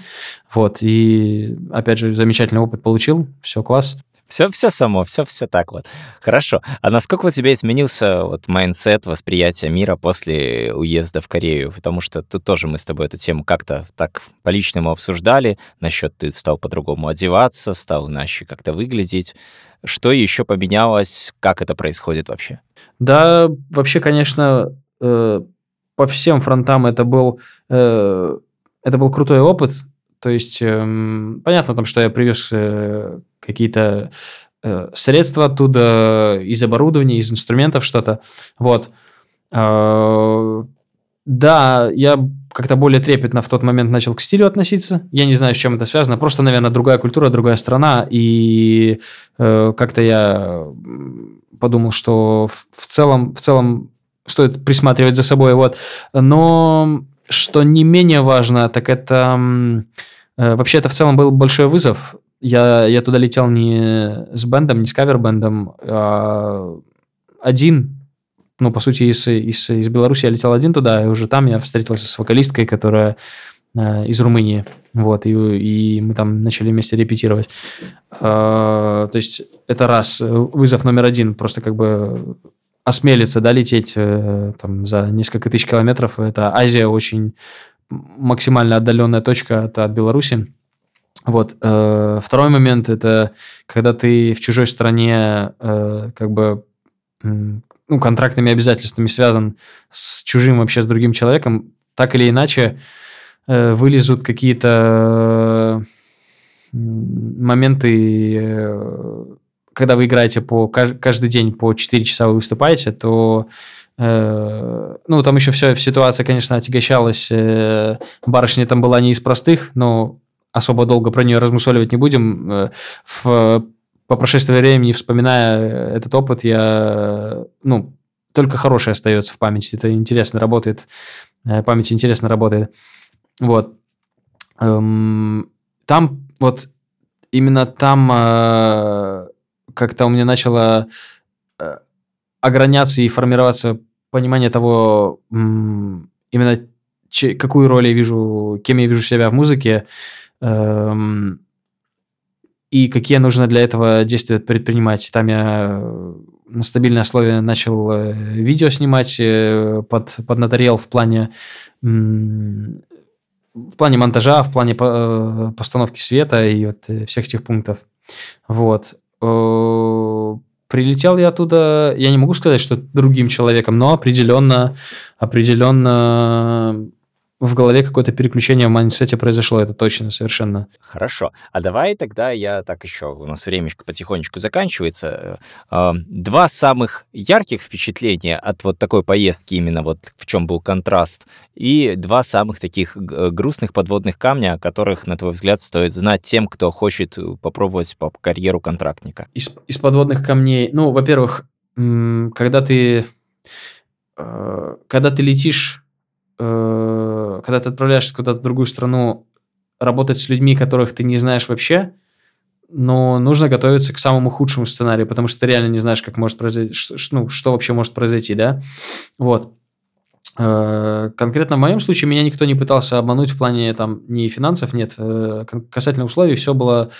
Вот. И опять же, замечательный опыт получил. Все класс. Все, все само, все, все так вот. Хорошо. А насколько у тебя изменился вот mindset, восприятие мира после уезда в Корею? Потому что тут тоже мы с тобой эту тему как-то так по-личному обсуждали. Насчет ты стал по-другому одеваться, стал иначе как-то выглядеть. Что еще поменялось? Как это происходит вообще? Да, вообще, конечно, э, по всем фронтам это был, э, это был крутой опыт. То есть, э, понятно там, что я привез э, какие-то э, средства оттуда, из оборудования, из инструментов что-то. Вот. Э, да, я как-то более трепетно в тот момент начал к стилю относиться. Я не знаю, с чем это связано. Просто, наверное, другая культура, другая страна. И э, как-то я подумал, что в, в целом, в целом стоит присматривать за собой. Вот. Но что не менее важно, так это... Э, вообще, это в целом был большой вызов я, я туда летел не с бендом, не с кавер-бендом, а один. Ну, по сути, из, из, из Беларуси я летел один туда, и уже там я встретился с вокалисткой, которая э, из Румынии. Вот, и, и мы там начали вместе репетировать. Э, то есть, это раз. Вызов номер один. Просто как бы осмелиться, да, лететь э, там за несколько тысяч километров. Это Азия очень максимально отдаленная точка от, от Беларуси. Вот. Э, второй момент – это когда ты в чужой стране э, как бы ну, контрактными обязательствами связан с чужим вообще, с другим человеком, так или иначе вылезут какие-то моменты, когда вы играете по каждый день по 4 часа вы выступаете, то ну, там еще все, ситуация, конечно, отягощалась. Барышня там была не из простых, но особо долго про нее размусоливать не будем. Э, в, по прошествии времени, вспоминая этот опыт, я, ну, только хорошее остается в памяти. Это интересно работает. Э, память интересно работает. Вот. Эм, там вот именно там э, как-то у меня начало ограняться и формироваться понимание того, именно какую роль я вижу, кем я вижу себя в музыке, Эм, и какие нужно для этого действия предпринимать. Там я э, на стабильной основе начал э, видео снимать э, под, поднаторел в плане в плане монтажа, в плане постановки света и вот всех этих пунктов. Вот. Прилетел я оттуда, я не могу сказать, что другим человеком, но определенно, определенно в голове какое-то переключение в mindset е произошло, это точно, совершенно. Хорошо. А давай тогда я так еще, у нас времечко потихонечку заканчивается. Э, два самых ярких впечатления от вот такой поездки, именно вот в чем был контраст, и два самых таких грустных подводных камня, о которых, на твой взгляд, стоит знать тем, кто хочет попробовать по карьеру контрактника. Из, из подводных камней, ну, во-первых, когда ты э, когда ты летишь Э, когда ты отправляешься куда-то в другую страну, работать с людьми, которых ты не знаешь вообще, но нужно готовиться к самому худшему сценарию, потому что ты реально не знаешь, как может произойти, что, ну, что вообще может произойти, да? Вот. Э, конкретно в моем случае меня никто не пытался обмануть в плане там ни финансов, нет. Э, касательно условий все было,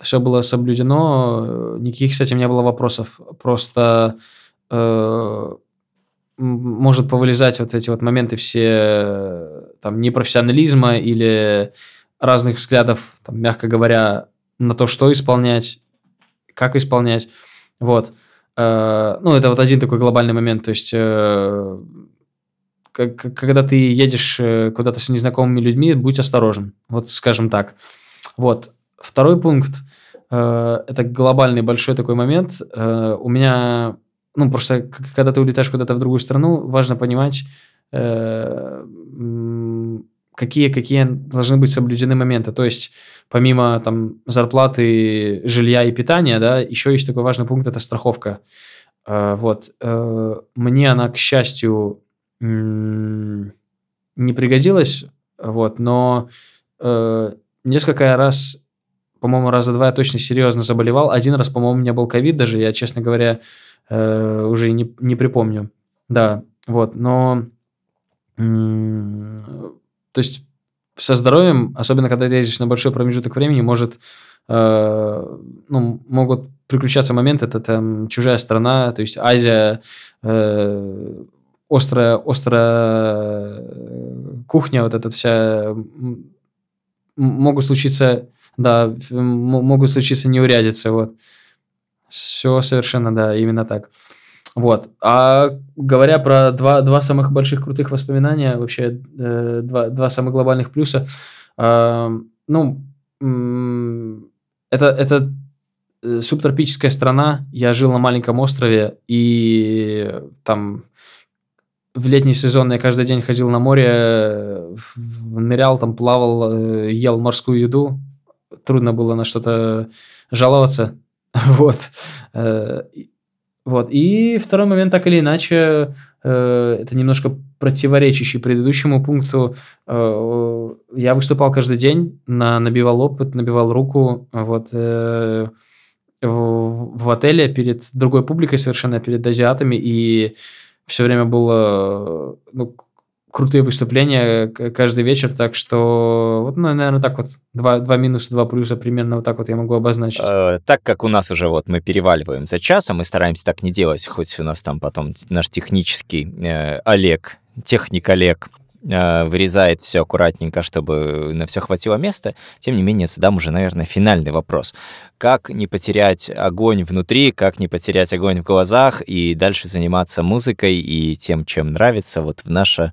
все было соблюдено, никаких с этим не было вопросов. Просто может повылезать вот эти вот моменты все там непрофессионализма или разных взглядов, там, мягко говоря, на то, что исполнять, как исполнять. Вот. Э, ну, это вот один такой глобальный момент. То есть, э, когда ты едешь э, куда-то с незнакомыми людьми, будь осторожен. Вот, скажем так. Вот. Второй пункт. Это глобальный большой такой момент. У меня ну, просто когда ты улетаешь куда-то в другую страну, важно понимать, э, какие, какие должны быть соблюдены моменты. То есть, помимо там зарплаты, жилья и питания, да, еще есть такой важный пункт – это страховка. Э, вот. Э, мне она, к счастью, не пригодилась, вот, но несколько раз по-моему, раза два я точно серьезно заболевал. Один раз, по-моему, у меня был ковид даже. Я, честно говоря, э, уже не, не припомню. Да, вот, но... то есть со здоровьем, особенно когда ты ездишь на большой промежуток времени, может, э, ну, могут приключаться моменты, это там чужая страна, то есть Азия, э, острая, острая кухня, вот эта вся, могут случиться, да, могут случиться неурядицы, вот. Все совершенно, да, именно так. Вот. А говоря про два, два самых больших крутых воспоминания, вообще э, два, два самых глобальных плюса, э, ну, э, это, это субтропическая страна. Я жил на маленьком острове, и там в летний сезон я каждый день ходил на море, нырял, там плавал, э, ел морскую еду. Трудно было на что-то жаловаться. *laughs* Вот. Э, вот. И второй момент, так или иначе, э, это немножко противоречащий предыдущему пункту. Э, я выступал каждый день, на, набивал опыт, набивал руку вот, в, отеле перед другой публикой совершенно, перед азиатами, и все время было ну, крутые выступления каждый вечер, так что вот, ну, наверное, так вот два, два минуса, два плюса примерно вот так вот я могу обозначить. Э, так как у нас уже вот мы переваливаем за часом, мы стараемся так не делать, хоть у нас там потом наш технический э, Олег, техник Олег, вырезает все аккуратненько, чтобы на все хватило места. Тем не менее, задам уже, наверное, финальный вопрос. Как не потерять огонь внутри, как не потерять огонь в глазах и дальше заниматься музыкой и тем, чем нравится вот в наше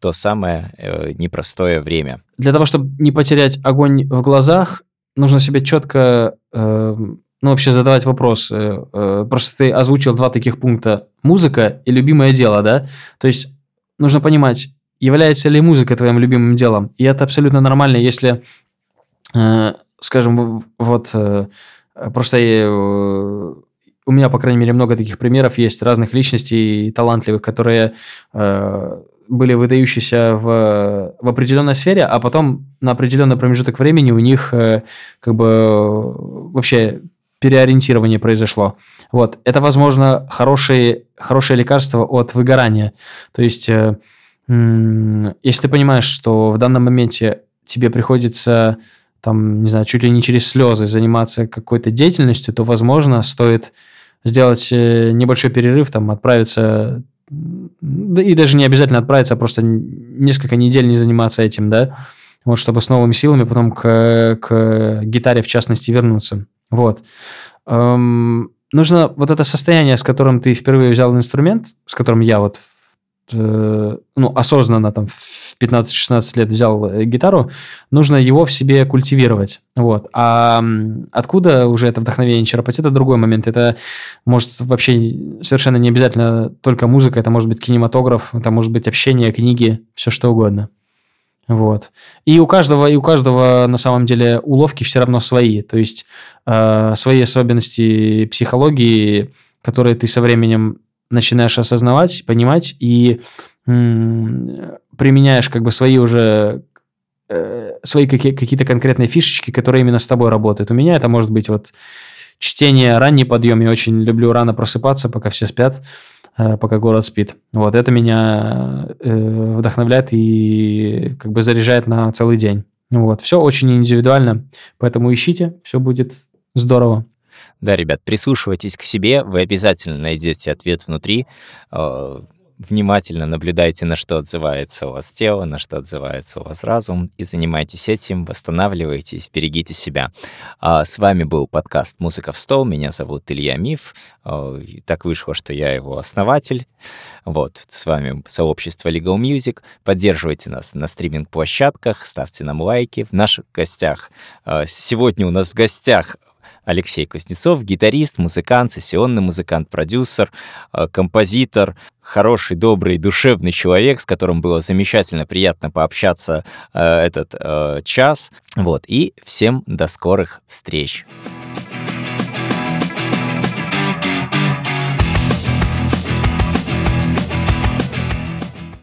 то самое э, непростое время. Для того, чтобы не потерять огонь в глазах, нужно себе четко, э, ну, вообще задавать вопрос. Э, э, просто ты озвучил два таких пункта. Музыка и любимое дело, да? То есть нужно понимать, является ли музыка твоим любимым делом. И это абсолютно нормально, если, э, скажем, вот э, просто э, у меня, по крайней мере, много таких примеров есть разных личностей талантливых, которые э, были выдающиеся в, в определенной сфере, а потом на определенный промежуток времени у них э, как бы вообще переориентирование произошло. Вот. Это, возможно, хорошее, хорошее лекарство от выгорания. То есть, э, если ты понимаешь, что в данном моменте тебе приходится там, не знаю, чуть ли не через слезы заниматься какой-то деятельностью, то, возможно, стоит сделать э, небольшой перерыв, там, отправиться и даже не обязательно отправиться, а просто несколько недель не заниматься этим, да, вот, чтобы с новыми силами потом к, к гитаре, в частности, вернуться. Вот. Эм, нужно вот это состояние, с которым ты впервые взял инструмент, с которым я вот ну, осознанно там в 15-16 лет взял э, гитару, нужно его в себе культивировать. Вот. А откуда уже это вдохновение черпать, это другой момент. Это может вообще совершенно не обязательно только музыка, это может быть кинематограф, это может быть общение, книги, все что угодно. Вот. И у каждого, и у каждого на самом деле уловки все равно свои. То есть э, свои особенности психологии, которые ты со временем начинаешь осознавать, понимать и применяешь как бы свои уже э, свои какие- какие-то конкретные фишечки, которые именно с тобой работают. У меня это может быть вот чтение, ранний подъем. Я очень люблю рано просыпаться, пока все спят. Э, пока город спит. Вот это меня э, вдохновляет и как бы заряжает на целый день. Вот, все очень индивидуально, поэтому ищите, все будет здорово. Да, ребят, прислушивайтесь к себе, вы обязательно найдете ответ внутри. Э, внимательно наблюдайте, на что отзывается у вас тело, на что отзывается у вас разум, и занимайтесь этим, восстанавливайтесь, берегите себя. А с вами был подкаст «Музыка в стол». Меня зовут Илья Миф. А, так вышло, что я его основатель. Вот, с вами сообщество Legal Music. Поддерживайте нас на стриминг-площадках, ставьте нам лайки. В наших гостях... А, сегодня у нас в гостях Алексей Кузнецов, гитарист, музыкант, сессионный музыкант, продюсер, э, композитор, хороший, добрый, душевный человек, с которым было замечательно приятно пообщаться э, этот э, час. Вот, и всем до скорых встреч. Встреч.